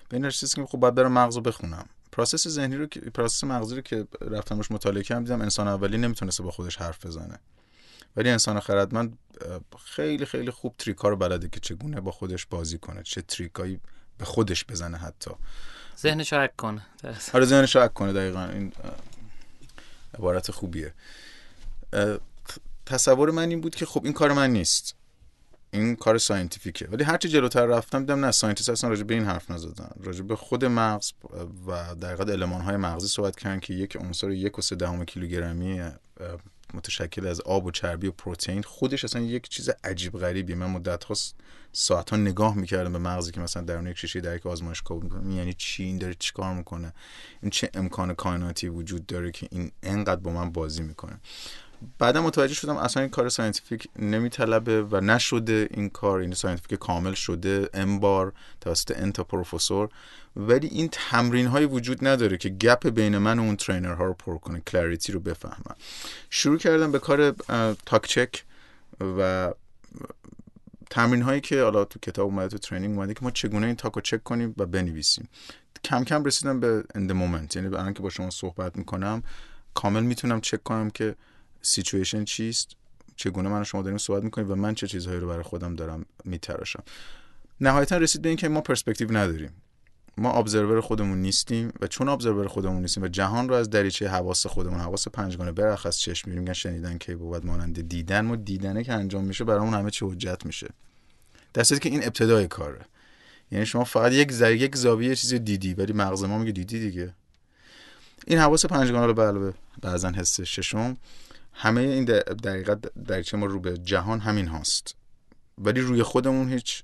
به این رسیدم که خب باید برم مغز بخونم. process ذهنی رو که process مغزی رو که رفتم روش مطالعه کردم دیدم انسان اولی نمی‌تونسته با خودش حرف بزنه. ولی انسان خردمند خیلی خیلی خوب trick ا رو بلده که چگونه با خودش بازی کنه چه trick ایی به خودش بزنه حتی. ذهنش حک کنه. آره ذهنش حک کنه دقیقا. این عبارت خوبیه. تصور من این بود که خب این کار من نیست. این کار scientific ه. ولی هرچی جلوتر رفتم دیدم نه scientist اصلا راجع به این حرف نزدن. راجع به خود مغز و در حقیقت element های مغزی صحبت کردن که یک عنصر یک و سه دهم کیلوگرمی متشکل از آب و چربی و پروتئین. خودش اصلا یک چیز عجیب غریبی من مدت ها ساعت ها نگاه می‌کردم به مغزی که مثلا در یک شیشه در یک آزمایشگاه بود یعنی چی؟ این داره چیکار می‌کنه؟ این چه امکان کائناتی وجود داره که این انقدر با من بازی می‌کنه؟ بعدا متوجه شدم اصلا این کار ساینتیفیک نمیطلبه و نشده این کار این ساینتیفیک کامل شده امبار توسط انتا پروفسور ولی این تمرین های وجود نداره که گپ بین من و اون ترینر ها رو پر کنه کلاریتی رو بفهمم شروع کردم به کار تاک چک و تمرین هایی که حالا تو کتاب اومده تو ترینینگ اومده که ما چگونه این تاکو چک کنیم و بنویسیم. کم کم رسیدم به اند مومنت یعنی به که با شما صحبت می‌کنم کامل می‌تونم چک کنم که سیچویشن چیست چگونه من و شما داریم صحبت می‌کنیم و من چه چیزهایی رو برای خودم دارم میتراشم نهایتا رسید به اینکه ما پرسپکتیو نداریم ما ابزرور خودمون نیستیم و چون ابزرور خودمون نیستیم و جهان رو از دریچه حواس خودمون حواس پنجگانه برخص چشم می‌بینیم شنیدن کی بود مانند دیدن ما دیدنه که انجام میشه برامون همه چی حجت میشه در که این ابتدای کاره یعنی شما فقط یک زر یک زاویه چیزی دیدی ولی مغز ما میگه دیدی دیگه این حواس پنجگانه رو به بعضا حس ششم همه این دقیقا دریچه ما رو به جهان همین هاست. ولی روی خودمون هیچ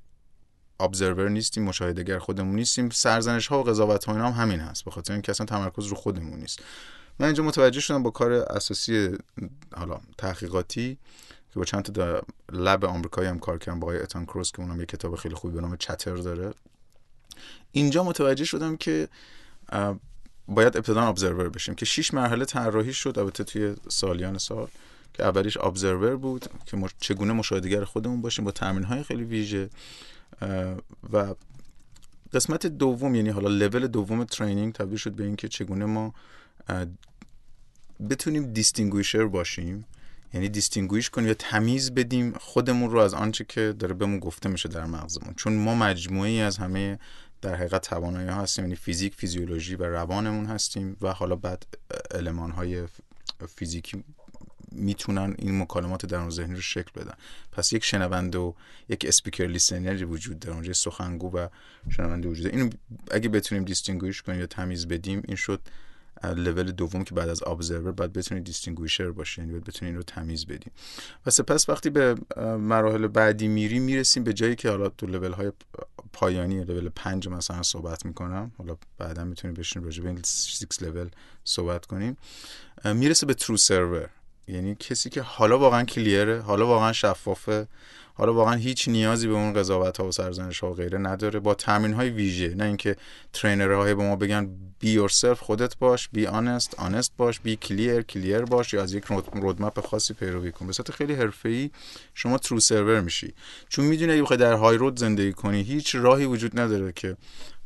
ابزرور نیستیم مشاهدهگر خودمون نیستیم. سرزنش ها و قضاوت ها هم همین هست بخاطر اینکه اصلا تمرکز رو خودمون نیست. من اینجا متوجه شدم با کار اساسی حالا تحقیقاتی که با چند تا لب آمریکایی هم کار کردم با آقای اتان کروس که اونم یه کتاب خیلی خوبی به نام چتر داره. اینجا متوجه شدم که باید ابتدا observer بشیم که شش مرحله طراحی شد البته توی سالیان سال که اولیش observer بود که چگونه مشاهده‌گر خودمون باشیم با تمرین های خیلی ویژه و قسمت دوم یعنی حالا لول دوم training تبدیل شد به اینکه چگونه ما بتونیم distinguisher باشیم. یعنی distinguish کنیم یا تمیز بدیم خودمون رو از آنچه که داره بهمون گفته میشه در مغزمون. چون ما مجموعه‌ای از همه در حقیقت توانایی ها هستیم یعنی فیزیک فیزیولوژی و روانمون هستیم و حالا بعد element های فیزیکی می‌تونن این مکالمات درون ذهنی رو شکل بدن. پس یک شنونده و یک speaker listener ی وجود داره اونجا سخنگو و شنونده وجود داره. اینو اگه بتونیم distinguish کنیم یا تمیز بدیم این شد لول دوم که بعد از observer بعد بتونید distinguisher باشه یعنی باید بتونید رو تمیز بدیم و سپس وقتی به مراحل بعدی میریم می‌رسیم به جایی که حالا تو لول های پایانی لول 5 مثلا صحبت می‌کنم. حالا بعدا می‌تونیم بشین راجع به این 6 لول صحبت کنیم. می‌رسه به true observer یعنی کسی که حالا واقعا clear ه حالا واقعا شفافه. حالا واقعا هیچ نیازی به اون قضاوت ها و سرزنش ها و غیره نداره. با تمرین های ویژه نه اینکه trainer های به ما بگن be yourself خودت باش be honest honest باش be clear clear باش یا از یک رودمپ خاصی پیروی کن به خیلی حرفه‌ای شما ترو سرور میشی. چون می‌دونی اگه بخوای در های رود زندگی کنی هیچ راهی وجود نداره که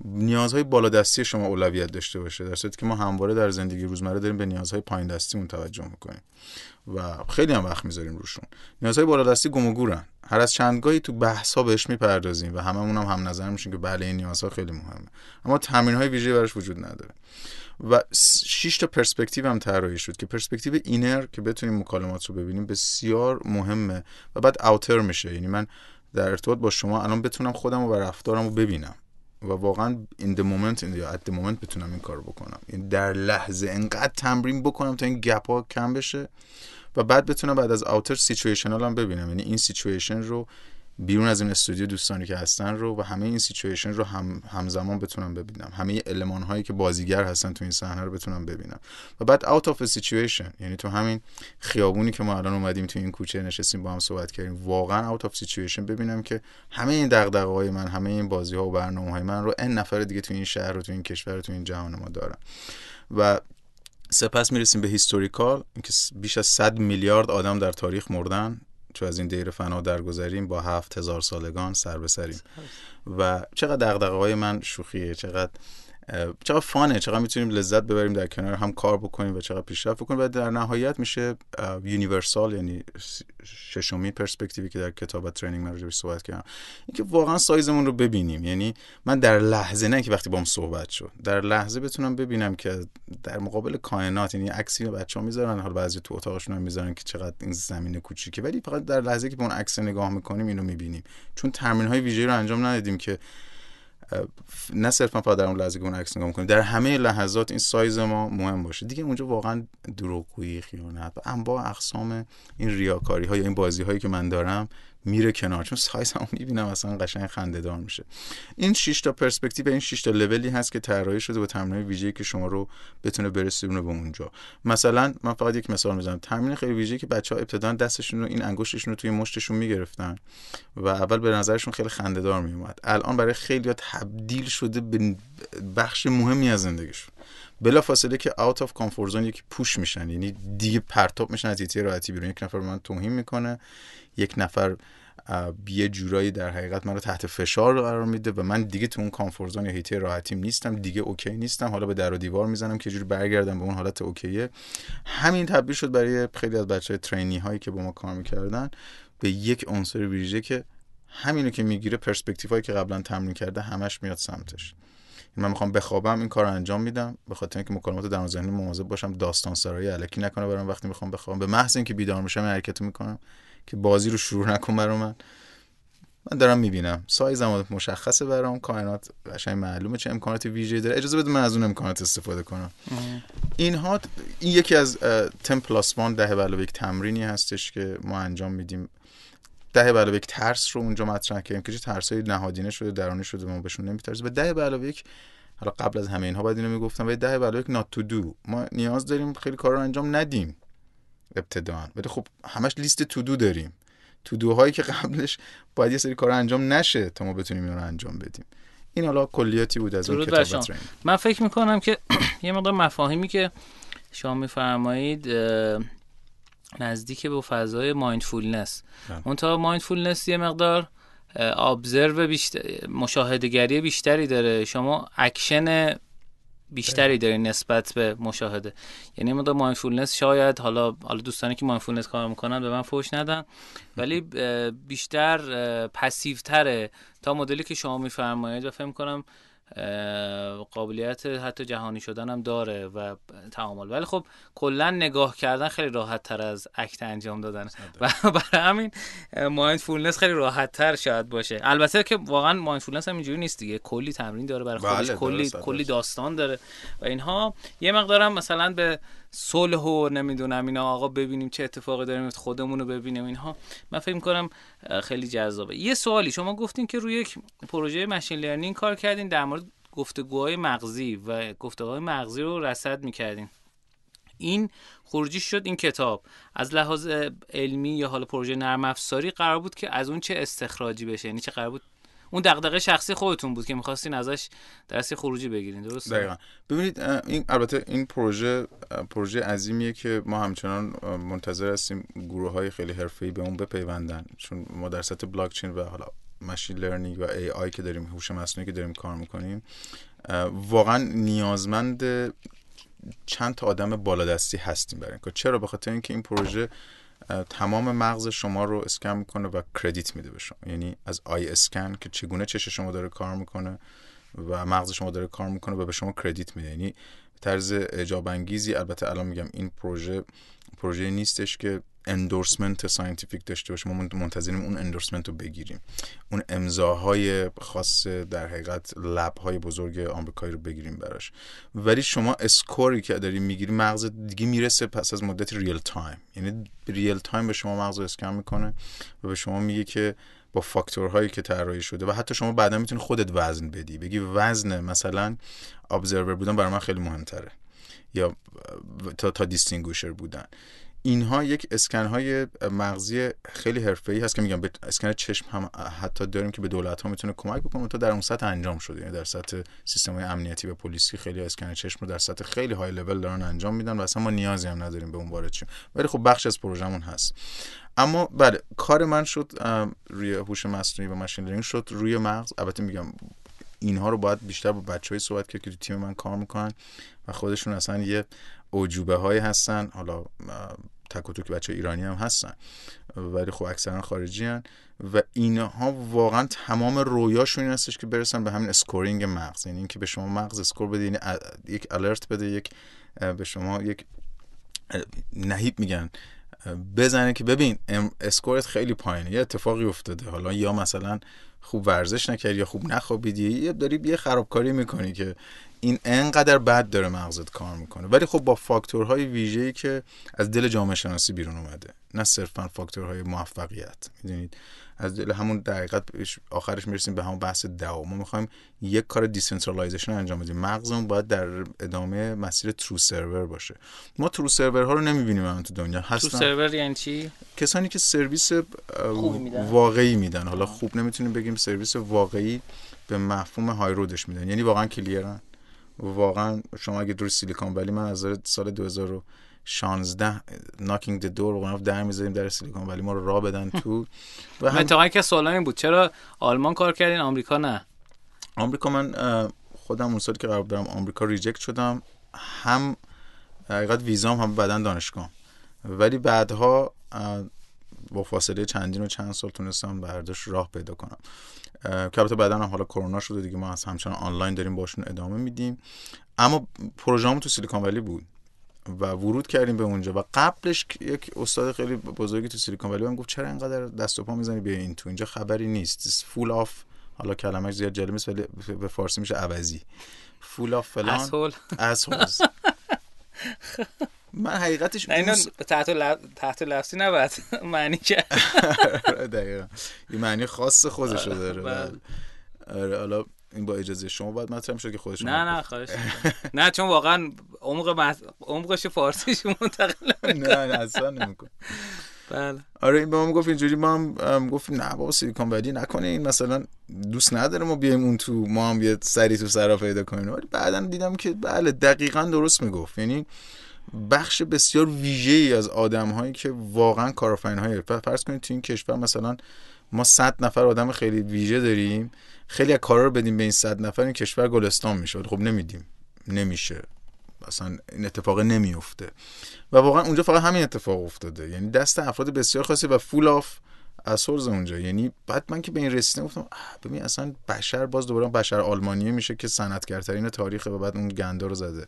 نیازهای بالا دستی شما اولویت داشته باشه در صورتی که ما همواره در زندگی روزمره داریم به نیازهای پایین دستی توجه می‌کنیم و خیلی هم وقت می‌ذاریم روشون. نیازهای بالادستی گم و گورن. هر از چندگاهی تو بحث ها بهش می‌پردازیم و هممون هم هم نظر میشیم که بله این نیازها خیلی مهمه. اما تمرین های ویژه براش وجود نداره. و شش تا پرسپکتیو هم طراحی شد که perspective inner که بتونیم مکالمات رو ببینیم بسیار مهمه و بعد outer میشه. یعنی من در ارتباط با شما الان بتونم خودم و رفتارم رو ببینم. و واقعا in the moment یا at the moment بتونم این کارو بکنم. این در لحظه انقدر تمرین بکنم تا این gap ها کم بشه و بعد بتونم بعد از outer situational هم ببینم. یعنی این سیچویشن رو بیرون از این استودیو دوستانی که هستن رو و همه این سیچویشن رو هم همزمان بتونم ببینم. همه element هایی که بازیگر هستن تو این صحنه رو بتونم ببینم. و بعد out of situation یعنی تو همین خیابونی که ما الان اومدیم تو این کوچه نشستیم با هم صحبت کردیم واقعا out of situation ببینم که همه این دغدغه های من همه این بازی ها و برنامه های من رو n نفر دیگه تو این شهر و تو این کشور و تو این جهان ما دارن. و سپس می‌رسیم به historical اینکه بیش از 100 میلیارد آدم در تاریخ مردن. چو از این دیر فنا درگذریم با هفت هزار سالگان سر به سریم و چقدر دغدغه های من شوخیه چقدر چقدر fun ه چقدر می‌تونیم لذت ببریم در کنار هم کار بکنیم و چقدر پیشرفت بکنیم. و در نهایت میشه universal یعنی ششمی پرسپکتیوی که در کتاب و training من راجعش صحبت کردم. اینکه واقعا سایزمون رو ببینیم. یعنی من در لحظه نه که وقتی با هم صحبت شد در لحظه بتونم ببینم که در مقابل کائنات یعنی عکسی بچه‌ها می‌ذارن حالا بعضی تو اتاقشون هم می‌ذارن که چقدر این زمین کوچیکه. ولی فقط در لحظه که به اون عکس نگاه می‌کنیم اینو می‌بینیم. چون تمرین های ویژه‌ای رو انجام ندادیم که نه صرفا فقط در اون لحظه که اون عکس نگاه می‌کنیم در همه لحظات این سایز ما مهم باشه. دیگه اونجا واقعا دروغگویی خیانت و انواع اقسام این ریاکاری ها یا این بازی هایی که من دارم میره کنار چون سایز هم می‌بینم اصلا قشنگ خنده دار میشه. این 6 تا پرسپکتیو این 6 تا لولی هست که طراحی شده با تمرین ویژه‌ای که شما رو بتونه برسونه به اونجا. مثلا من فقط یک مثال می‌زنم. تمرین خیلی ویژه‌ای که بچه‌ها ابتدا دستشون رو این انگشتشون رو توی مشتشون می‌گرفتن و اول به نظرشون خیلی خنده دار میومد الان برای خیلی تبدیل شده به بخش مهمی از زندگیشون. بلافاصله که out of comfort zone یک push میشن یعنی دیگه پرتاب میشن از حیطه‌ی راحتی بیرون. یک نفر من توهین می‌کنه یک نفر یه جورایی در حقیقت من رو تحت فشار قرار میده و من دیگه تو اون comfort zone یا حیطه‌ی راحتیم نیستم دیگه okay نیستم. حالا به در و دیوار می‌زنم که جوری برگردم به اون حالت okay ه. همین تبدیل شد برای خیلی از بچه trainee هایی که با ما کار می‌کردن به یک عنصر ویژه که همینو که می‌گیره پرسپکتیو هایی که قبلا تمرین کرده همش میاد سمتش. من می‌خوام بخوابم این کار رو انجام میدم به خاطر اینکه مکالمات در ذهنی مواظب باشم داستان سرایی الکی نکنه برام وقتی می‌خوام بخوابم. به محض اینکه بیدار میشم حرکت می‌کنم. که بازی رو شروع نکن برام من. من دارم می‌بینم. سایزم مشخصه برام. کائنات قشنگ معلومه چه امکانات ویژه‌ای داره. اجازه بده من از اون امکانات استفاده کنم. اینها این یکی از تم پلاس 1 ده علاوه یک تمرینی هستش که ما انجام میدیم. ده علاوه یک ترس رو اونجا مطرح کردیم که چه ترسای نهادینه شده درونی شده ما بهشون نمیترسیم. و ده علاوه یک حالا قبل از همه اینها باید اینو می‌گفتم و ده علاوه یک نات تو دو ما نیاز داریم خیلی کارا رو انجام ندیم. ابتدان ولی خب همش لیست تو دو داریم. تو دوهایی که قبلش باید یه سری کار انجام نشه تا ما بتونیم اینا رو انجام بدیم. این حالا کلیاتی بود از اون کتاب من فکر می‌کنم که یه مقدار مفاهیمی که شما میفرمایید نزدیک به فضای mindfulness. بله. اون تا mindfulness یه مقدار observe بیشتر مشاهدهگری بیشتری داره. شما اکشن بیشتری داری نسبت به مشاهده. یعنی مدل mindfulness شاید حالا حالا دوستانی که mindfulness کار می‌کنن به من فوش ندن ولی بیشتر passive تره تا مدلی که شما میفرمایید و فهم کنم قابلیت حتی جهانی شدن هم داره و تعامل. ولی خب کلا نگاه کردن خیلی راحت تر از act انجام دادن. و برای همین mindfulness خیلی راحت تر شاید باشه. البته که واقعا mindfulness هم اینجوری نیست دیگه. کلی تمرین داره برای خودش. بله، کلی کلی داستان داره. و اینها یه مقدارم مثلا به صلح و نمی‌دونم اینا آقا ببینیم چه اتفاقی داریم خودمون رو ببینیم اینها. من فکر کنم خیلی جذابه. یه سوالی شما گفتین که روی یک پروژه ماشین لرنینگ کار کردین در مورد گفتگوهای مغزی و گفتگوهای مغزی رو رصد می‌کردین. این خروجی شد این کتاب. از لحاظ علمی یا حالا پروژه نرم افزاری قرار بود که از اون چه استخراجی بشه؟ یعنی چه قرار بود اون دغدغه شخصی خودتون بود که می‌خواستین ازش درسی خروجی بگیرین درست دقیقا. ببینید این البته این پروژه پروژه عظیمیه که ما همچنان منتظر هستیم گروه های خیلی حرفه‌ای به اون بپیوندن. چون ما در سطح بلاک چین و حالا machine learning و AI که داریم هوش مصنوعی که داریم کار می‌کنیم واقعا نیازمند چند تا آدم بالادستی هستیم برای این چرا؟ به خاطر اینکه این پروژه تمام مغز شما رو اسکن می‌کنه و credit میده به شما. یعنی از eye scan که چگونه چش شما داره کار می‌کنه و مغز شما داره کار می‌کنه و به شما credit میده. یعنی طرز اعجاب انگیزی البته الان میگم این پروژه پروژه نیستش که endorsement scientific داشته باشیم. ما منتظریم اون endorsement رو بگیریم. اون امضاهای خاص در حقیقت lab های بزرگ آمریکایی رو بگیریم براش. ولی شما score ی که داری می‌گیری مغز دیگه می‌رسه پس از مدت real time یعنی real time به شما مغز رو اسکن می‌کنه و به شما میگه که با فاکتورهایی که طراحی شده و حتی شما بعدا می‌تونی خودت وزن بدی. بگی وزن مثلا ابزرور بودن برای من خیلی مهمتره. یا تا تا دیستینگوشر بودن. اینها یک اسکن های مغزی خیلی حرفه‌ای هست که میگم اسکن چشم هم حتی داریم که به دولت ها می‌تونه کمک بکنه. تا در اون سطح انجام شده. یعنی در سطح سیستم های امنیتی و پلیسی خیلی اسکن چشم رو در سطح خیلی های لول دارن انجام میدن و اصلا ما نیازی هم نداریم به اون وارد شیم. ولی خب بخش از پروژمون هست. اما بله کار من شد روی هوش مصنوعی و machine learning شد روی مغز. البته میگم اینها رو باید بیشتر با بچه‌های صحبت کرد که تو تیم من کار می‌کنن و خودشون اصلا یه اعجوبه های هستن. حالا تک و توک بچه ایرانی هم هستن ولی خب اکثرا خارجی هن و اینها واقعا تمام رویاشون این هستش که برسن به همین scoring مغز. یعنی اینکه به شما مغز score بده یعنی یک الرت بده یک به شما یک نهیب میگن بزنه که ببین اسکورت خیلی پایینه. یه اتفاقی افتاده. حالا یا مثلا خوب ورزش نکردی یا خوب نخوابیدی یا داری یه خرابکاری می‌کنی که این انقدر بد داره مغزت کار می‌کنه. ولی خب با فاکتورهای ویژه‌ای که از دل جامعه شناسی بیرون اومده. نه صرفا فاکتورهای موفقیت. می‌دونید؟ از دل همون دقیقت آخرش می‌رسیم به همون بحث دو ما می‌خوایم یک کار decentralization انجام بدیم. مغزمون باید در ادامه مسیر true server باشه. ما true server ها رو نمی‌بینیم الان تو دنیا. هستن. true server یعنی چی؟ کسانی که سرویس واقعی میدن. حالا خوب نمی‌تونیم بگیم سرویس واقعی به مفهوم های رودش میدن. یعنی واقعا clear ن واقعا شما اگه دور سیلیکون ولی من از سال 2016 knocking the door واقعا در می‌ذاریم در سیلیکون ولی ما رو راه بدن تو. و هم... که سوال این بود چرا آلمان کار کردین آمریکا نه؟ آمریکا من خودم اون سالی که قرار برم آمریکا reject شدم هم حقیقت ویزام هم بدن دانشگاه. ولی بعدها با فاصله چندین و چند سال تونستم برداشت راه پیدا کنم. که البته بعدا هم حالا کرونا شده دیگه ما از همچنان آنلاین داریم باشون ادامه میدیم. اما پروژه‌مون تو سیلیکون ولی بود. و ورود کردیم به اونجا. و قبلش یک استاد خیلی بزرگی تو سیلیکون ولی هم گفت چرا اینقدر دست و پا می‌زنی بیا این تو؟ اینجا خبری نیست. full of حالا کلمش زیاد جالب نیست ولی به فارسی میشه عوضی. فول آف فلان. اسهول من حقیقتش نه تحت. تحت لفظی نباید. معنی که دقیقا. یه معنی خاص خودشو داره. بله. آره حالا این با اجازه شما باید مطرح میشه که خودش نه نه خواهش نه چون واقعا عمق. عمقش فارسیش منتقل نه نه اصلا نمیکن بله. آره این به ما گفت اینجوری ما هم گفتیم نه بابا سیلیکون ولی نکنه این مثلا دوست نداره ما بیایم اون تو ما هم یه سری تو سرا پیدا کنیم. ولی بعدا دیدم که بله دقیقا درست می‌گفت. یعنی بخش بسیار ویژه ای از آدم هایی که واقعا کارآفرین های فرض کنید تو این کشور مثلا ما 100 نفر آدم خیلی ویژه داریم. خیلی از کارا رو بدیم به این 100 نفر این کشور گلستان میشه خب نمیدیم. نمیشه. اصلا این اتفاق نمیفته و واقعا اونجا فقط همین اتفاق افتاده. یعنی دست افراد بسیار خاصی و full of assholes اونجا. یعنی بعد من که به این رسیدم گفتم ببین اصلا بشر باز دوباره بشر آلمانیه میشه که صنعتگرترین تاریخ و بعد اون گنده رو زده.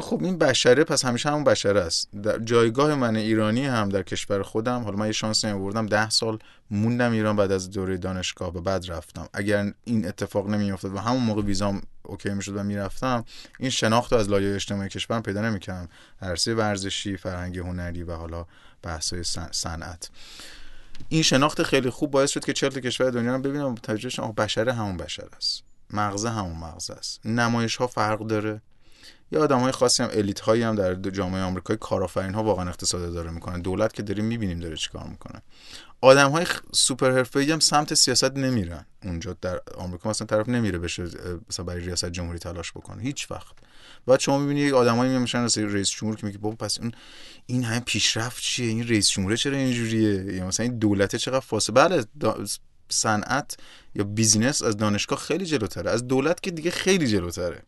خب این بشره پس همیشه همون بشره است. در جایگاه من ایرانی هم در کشور خودم حالا من یه شانسی آوردم ده سال موندم ایران بعد از دوره دانشگاه به بعد رفتم. اگر این اتفاق نمیافتاد و همون موقع ویزام اوکی می‌شد و می‌رفتم این شناخت از لایه اجتماعی کشورم پیدا نمی‌کردم. عرصه ورزشی فرهنگی هنری و حالا بحث‌های صنعت. این شناخت خیلی خوب باعث شد که چهل کشور دنیا رو ببینم. تجربه بشره همون بشر است. مغزه همون مغزه است. نمایش ها فرق داره. یه های خاصی هم الیت هایی هم در جامعه آمریکایی کارآفرین ها واقعا اقتصاد داره می‌کنن. دولت که داریم می‌بینیم داره چیکار می‌کنه. آدم های سوپر حرفه‌ای هم سمت سیاست نمیرن. اونجا در آمریکا مثلا طرف نمیره بشه مثلا برای ریاست جمهوری تلاش بکنه. هیچ وقت. بعد شما می‌بینی یک آدمایی میشن رئیس جمهور که میگه بابا پس اون این همه پیشرفت چیه؟ این رئیس جمهور چرا اینجوریه؟ یا مثلا این دولت چقدر فاصله بله صنعت یا بیزینس از دانشگاه خیلی جلوتره. از دولت که دیگه خیلی جلوتره.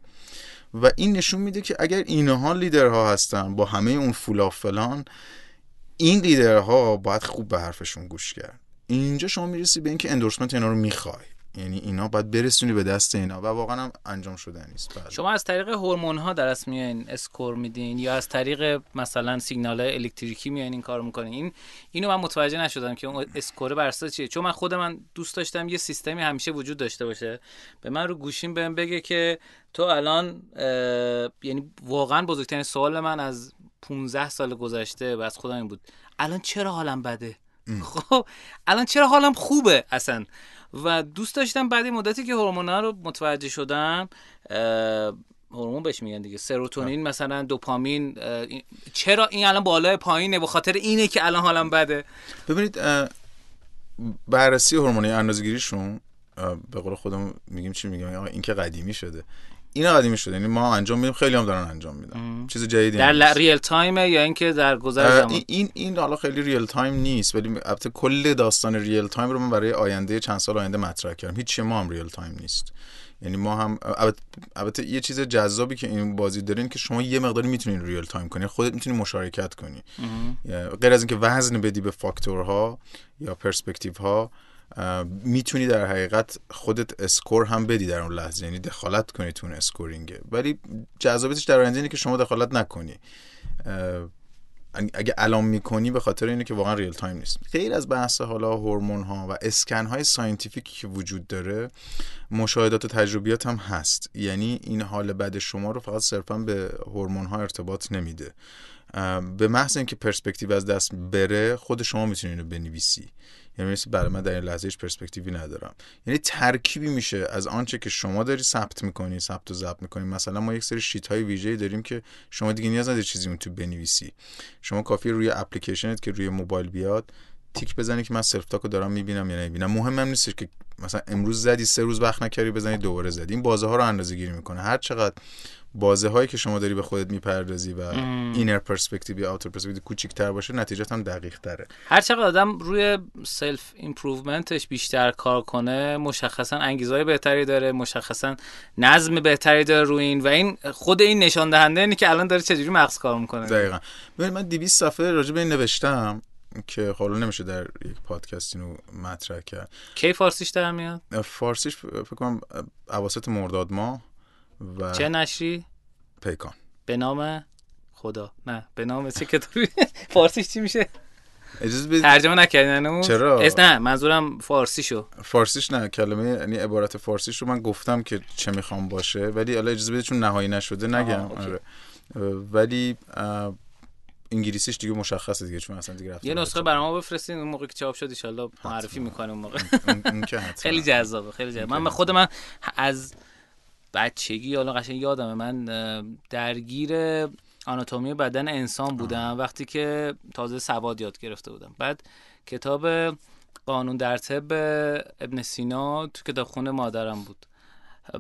و این نشون میده که اگر اینها لیدرها هستن با همه اون فولا فلان این لیدرها باید خوب به حرفشون گوش کرد. اینجا شما می‌رسی به اینکه endorsement اینا رو می‌خوای. یعنی اینا باید برسونی به دست اینا و واقعا هم انجام شده نیست. بله. شما از طریق هورمون ها در اصل میایین score میدین یا از طریق مثلا سیگنال الکتریکی میایین این کارو می‌کنین؟ این اینو من متوجه نشدم که اون score بر اساس چیه. چون من خود من دوست داشتم یه سیستمی همیشه وجود داشته باشه. به من رو گوشیم بهم بگه که تو الان یعنی واقعا بزرگترین سوال من از 15 سال گذشته و از خودم این بود. الان چرا حالم بده؟ خب الان چرا حالم خوبه اصلا؟ و دوست داشتم بعد مدتی که هورمونا رو متوجه شدم هورمون بهش میگن دیگه. سروتونین مثلا دوپامین چرا این الان بالای پایینه؟ به خاطر اینه که الان حالم بده. ببینید بررسی هورمونی اندازه‌گیریشون به قول خودم میگیم چی میگیم؟ این که قدیمی شده. این قدیمی شده یعنی ما انجام میدیم خیلی هم دارن انجام میدن. چیز جدیدی در ل... ریل time ه یا اینکه در گذر زمان؟ این این حالا خیلی real time نیست ولی البته کل داستان real time رو من برای آینده چند سال آینده مطرح کردم. هیچ ما هم real time نیست. یعنی ما هم البته یه چیز جذابی که این بازی دارین که شما یه مقداری می‌تونین real time کنی. خودت می‌تونی مشارکت کنی. غیر از اینکه وزن بدی به فاکتورها یا پرسپکتیو ها می‌تونی در حقیقت خودت score هم بدی در اون لحظه. یعنی دخالت کنی تو اون ولی جذابیتش در آینده اینه که شما دخالت نکنی. اگه الان می‌کنی به خاطر اینه که واقعا real time نیست. غیر از بحث حالا هورمون ها و اسکن های scientific ی که وجود داره مشاهدات و تجربیات هم هست. یعنی این حال بد شما رو فقط صرفا به هورمون ها ارتباط نمیده. به محض اینکه پرسپکتیو از دست بره خود شما می‌تونید رو بنویسی. یعنی مثل برای من در این لحظه هیچ پرسپکتیوی ندارم. یعنی ترکیبی میشه از آنچه که شما داری ثبت می‌کنی ثبت و ضبط می‌کنی. مثلا ما یک سری sheet های ویژه داریم که شما دیگه نیاز نداری چیزی اون تو بنویسی. شما کافی روی اپلیکیشنت که روی موبایل بیاد تیک بزنی که من self-talk و دارم می‌بینم یا نمی‌بینم. مهم هم نیست که مثلا امروز زدی سه روز وقت نکردی بزنی دوباره زدی. این بازه ها رو اندازه گیری می‌کنه. هر چقدر بازه هایی که شما داری به خودت می‌پردازی و inner perspective یا outer perspective کوچیک‌تر باشه نتیجه هم دقیق تره هر چقدر آدم روی self improvement ش بیشتر کار کنه مشخصا انگیزهای بهتری داره مشخصا نظم بهتری داره روی این و این خود این نشان دهنده اینه که الان داره چجوری مغز کار می‌کنه. دقیقاً. ببین من 200 صفحه راجع به این نوشتم که حالا نمیشه در یک پادکست اینو مطرح کرد. کی فارسیش در میاد؟ فارسیش فکر کنم اواسط مرداد ماه. و چه نشری؟ پیکان. به نام خدا. نه به نام چه کتابی؟ فارسیش چی میشه؟ اجازه بدید. ترجمه نکردن چرا؟ اس نه منظورم فارسی شو. فارسیش نه کلمه یعنی عبارت فارسیش رو من گفتم که چه می‌خوام باشه ولی حالا اجازه بدید چون نهایی نشده نگم. آره. ولی انگلیسیش دیگه مشخصه دیگه چون اصلا دیگه یه نسخه برای ما بفرستین اون موقع که چاپ شد ان معرفی می‌کنیم اون موقع. خیلی جذابه خیلی جذاب من خود من از بچگی حالا قشنگ یادمه من درگیر آناتومی بدن انسان بودم. وقتی که تازه سواد یاد گرفته بودم. بعد کتاب قانون در طب ابن سینا تو کتابخونه مادرم بود.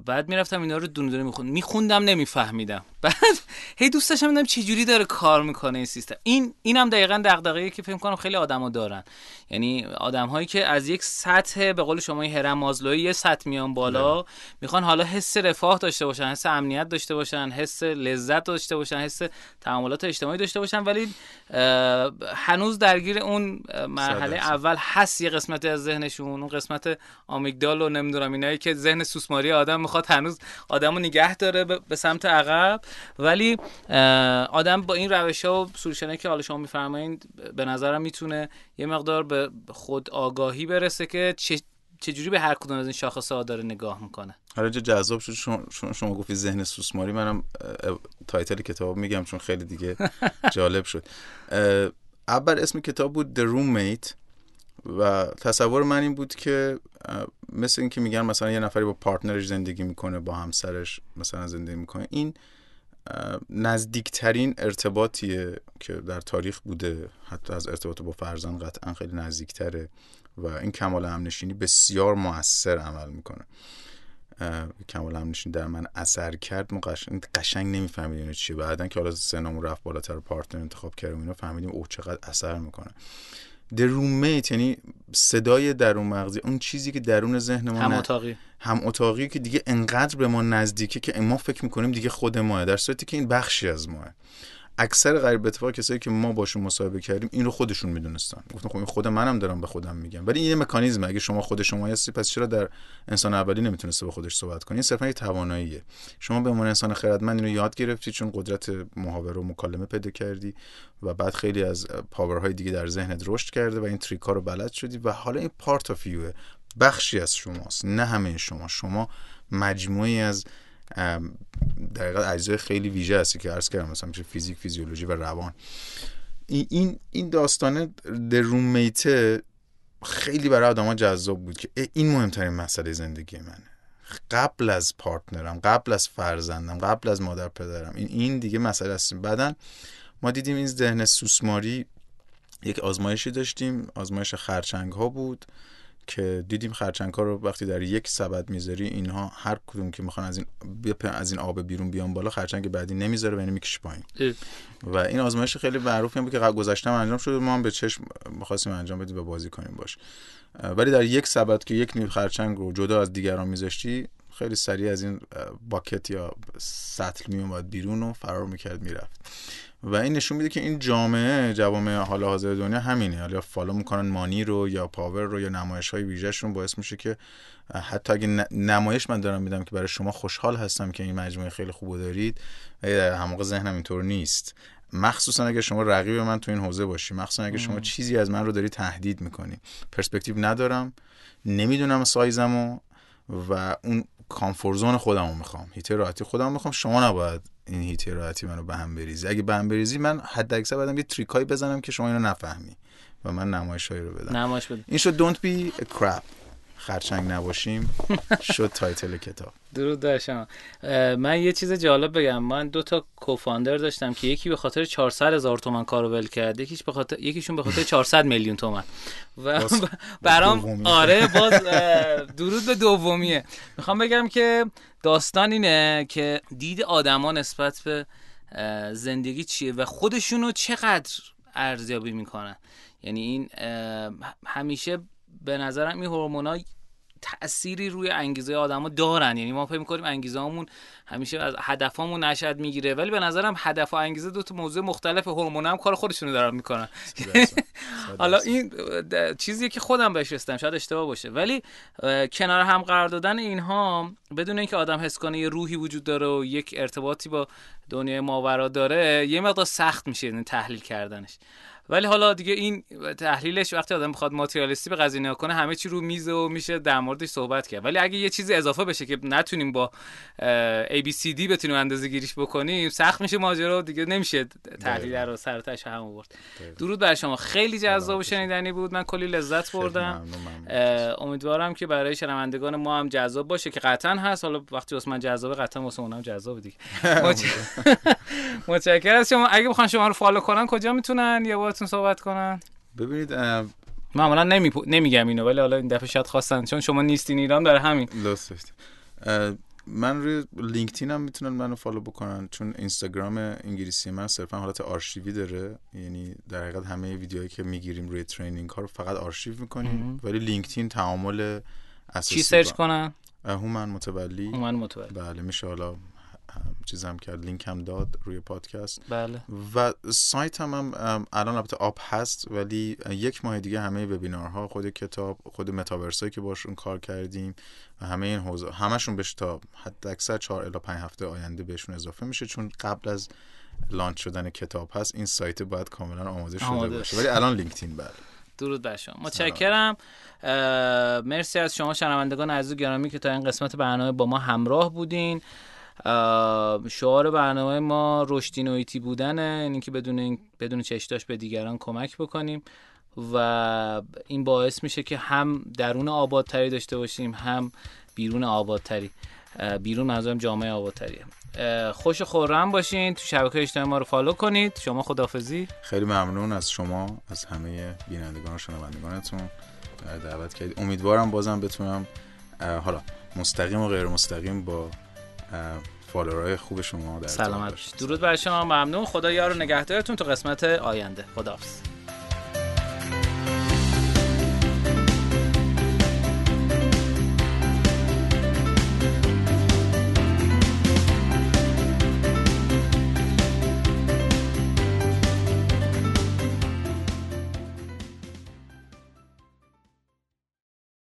بعد می‌رفتم اینا رو دونه دونه میخوندم میخوندم نمیفهمیدم. بعد هی دوست داشتم ببینم چه جوری داره کار می‌کنه این سیستم. این اینم دقیقا دغدغه‌ای که فکر کنم خیلی آدما دارن. یعنی آدم هایی که از یک سطح به قول شما هرم مازلوی یه سطح میان بالا ده. می‌خوان حالا حس رفاه داشته باشن حس امنیت داشته باشن حس لذت داشته باشن حس تعاملات اجتماعی داشته باشن ولی هنوز درگیر اون مرحله اول هست یه قسمتی از ذهنشون اون قسمت آمیگدال و نمی‌دونم اینایی که ذهن سوسماری آدم می‌خواد هنوز آدمو نگه داره به سمت عقب. ولی آدم با این روش ها و سولوشنه که حالا شما میفرمایید به نظرم می‌تونه یه مقدار به خود آگاهی برسه که چه چجوری به هر کدوم از این شاخص ها داره نگاه می‌کنه. حالا جا جذاب شد شما, شما گفتی ذهن سوسماری منم title کتاب میگم چون خیلی دیگه جالب شد. اول اسم کتاب بود The Roommate و تصور من این بود که مثل اینکه میگن مثلا یه نفری با partner ش زندگی می‌کنه با همسرش مثلا زندگی می‌کنه این نزدیکترین ارتباطیه که در تاریخ بوده حتی از ارتباط با فرزند قطعا خیلی نزدیکتره و این کمال همنشینی بسیار موثر عمل می‌کنه. کمال همنشین در من اثر کرد. ما قشنگ, قشنگ نمیفهمیدیم اینو چیه بعدن که حالا سنمون رفت بالاتر پارتنر انتخاب کردیم اینو فهمیدیم او چقدر اثر می‌کنه. درومیت یعنی صدای درون مغزی اون چیزی که درون ذهن ما هم اتاقی. هم اتاقی که دیگه انقدر به ما نزدیکه که ما فکر می‌کنیم دیگه خود ماه در صورتی که این بخشی از ماه. اکثر غریب اتفاق کسایی که ما باشون مصاحبه کردیم این رو خودشون می‌دونستن. گفتم خب این خود منم دارم به خودم میگم. ولی این یه مکانیزمه. اگه شما خود شما هستی پس چرا در انسان اولی نمی‌تونسته به خودش صحبت کنی؟ این صرفا یه تواناییه. شما به عنوان انسان خردمند اینو یاد گرفتی چون قدرت محاوره و مکالمه پیدا کردی و بعد خیلی از پاورهای دیگه در ذهنت رشد کرده و این تریک ها رو بلد شدی و حالا این پارت اف بخشی از شماست نه همه شما. شما مجموعی از در اجزای خیلی ویژه هستی که عرض کردم مثلا فیزیک فیزیولوژی و روان. این این داستانه در رومیته خیلی برای آدما جذاب بود که این مهمترین مسئله زندگی منه. قبل از پارتنرم قبل از فرزندم قبل از مادر پدرم این این دیگه مسئله است. بعدا ما دیدیم این ذهن سوسماری یک آزمایشی داشتیم. آزمایش خرچنگ ها بود. که دیدیم خرچنگ رو وقتی در یک سبد می‌ذاری اینها هر کدوم که می‌خوان از این از این آب بیرون بیان بالا خرچنگ بعدی نمی‌ذاره و اینو می‌کشه پایین. و این آزمایش خیلی معروفی هم بود که گذشته انجام شده ما هم به چشم می‌خواستیم انجام بدیم و بازی کنیم باش. ولی در یک سبد که یک نیو خرچنگ رو جدا از دیگران میذاشتی خیلی سریع از این bucket یا سطل میومد بیرون و فرار می‌کرد می‌رفت. و این نشون میده که این جامعه جوامع حال حاضر دنیا همینه. حالا follow می‌کنن money رو یا power رو یا نمایش های ویژهشون باعث میشه که حتی اگه نمایش من دارم میدم که برای شما خوشحال هستم که این مجموعه خیلی خوب دارید. همه ذهنم اینطور نیست. مخصوصا اگه شما رقیب من تو این حوزه باشی مخصوصا اگه شما چیزی از من رو داری تهدید می‌کنی. پرسپکتیو ندارم. نمی‌دونم سایزمو و اون کامفورزون خودم رو می‌خوام. هیتر راحتی خودم می‌خوام. شما نباید این هیتر راحتی منو به هم بریزی. اگه به هم بریزی من حد اکثر بعدم یه تریکایی بزنم که شما اینو نفهمی و من نمایش رو بدم. نمایش بده. این شد don't be a crap. خرچنگ نباشیم شد تایتل کتاب. درود در شما. من یه چیز جالب بگم. من دو تا کوفاندر داشتم که یکی به خاطر 400 هزار تومن کارو ول کرد یکیش به خاطر یکیشون به خاطر 400 میلیون تومن و برام آره باز درود به دومیه. می‌خوام بگم که داستان اینه که دید آدما نسبت به زندگی چیه و خودشونو چقدر ارزیابی می‌کنن. یعنی این همیشه به نظرم این هورمونا تأثیری روی انگیزه آدما دارن. یعنی ما فکر می‌کنیم انگیزه همون همیشه از هدفامون نشد می‌گیره ولی به نظرم هدف و انگیزه دو تا موضوع مختلف هورمون هم کار خودشونو دارن می‌کنن. حالا این چیزیه که خودم بهش رسیدم شاید اشتباه باشه. ولی کنار هم قرار دادن اینها بدون اینکه آدم حس کنه یه روحی وجود داره و یک ارتباطی با دنیای ماورا داره یه مقدار سخت میشه این تحلیل کردنش. ولی حالا دیگه این تحلیلش وقتی آدم بخواد ماتریالیستی به قضیه نگاه کنه همه چی رو میزه و میشه در موردش صحبت کرد. ولی اگه یه چیزی اضافه بشه که نتونیم با ABCD بتونیم اندازه گیریش بکنیم سخت میشه ماجرا دیگه نمیشه تحلیل رو سر هم آورد درود بر شما. خیلی جذاب و شنیدنی بود. من کلی لذت بردم. امیدوارم که برای شنوندگان ما هم جذاب باشه که قطعا هست. حالا وقتی واسه من جذابه قطعا واسه اونم جذابه دیگه. متشکرم از شما. اگه بخوان شما رو follow کنن کجا می‌تونن؟ یا باهاتون صحبت کنن. ببینید معمولا نمی... نمیگم اینو ولی حالا این دفعه شاید خواستن. چون شما نیستین ایران داره همین. من روی لینکدین هم می‌تونن منو follow بکنن. چون اینستاگرام انگلیسی من صرفا حالت آرشیوی داره. یعنی در حقیقت همه ویدیوهایی که می‌گیریم روی training ها رو فقط آرشیو می‌کنیم. ولی لینکدین تعامل اساسی چی search کنن؟ هومن متولی. هومن متولی. بله میشه حالا چیزم کرد لینک هم داد روی پادکست. بله. و سایت هم, هم الان البته up هست ولی یک ماه دیگه همه وبینارها خود کتاب خود متاورسایی که باشون کار کردیم و همه این حوزه همشون بهش تا حد اکثر 4 الی 5 هفته آینده بهشون اضافه میشه چون قبل از launch شدن کتاب هست این سایت باید کاملا آماده شده آماده. باشه. ولی الان لینکدین بله. درود بر شما. متشکرم. مرسی از شما شنوندگان عزیز گرامی که تا این قسمت برنامه با ما همراه بودین. شعار برنامه ما رشدی نویتی بودنه. یعنی که بدون این بدون چشتاش به دیگران کمک بکنیم. و این باعث میشه که هم درون آبادتری داشته باشیم هم بیرون آبادتری. بیرون منظورم جامعه آبادتری خوش خورم باشین. تو شبکه اجتماعی ما رو فالو کنید. شما خدافزی خیلی ممنون از شما از همه بینندگان و شنوندگانتون. دعوت کردید. امیدوارم بازم بتونم حالا مستقیم و غیر مستقیم با فالوورای خوب شما در سلامت. درود بر شما. ممنون. خدا یار و نگهدارتون تو قسمت آینده. خداحافظ.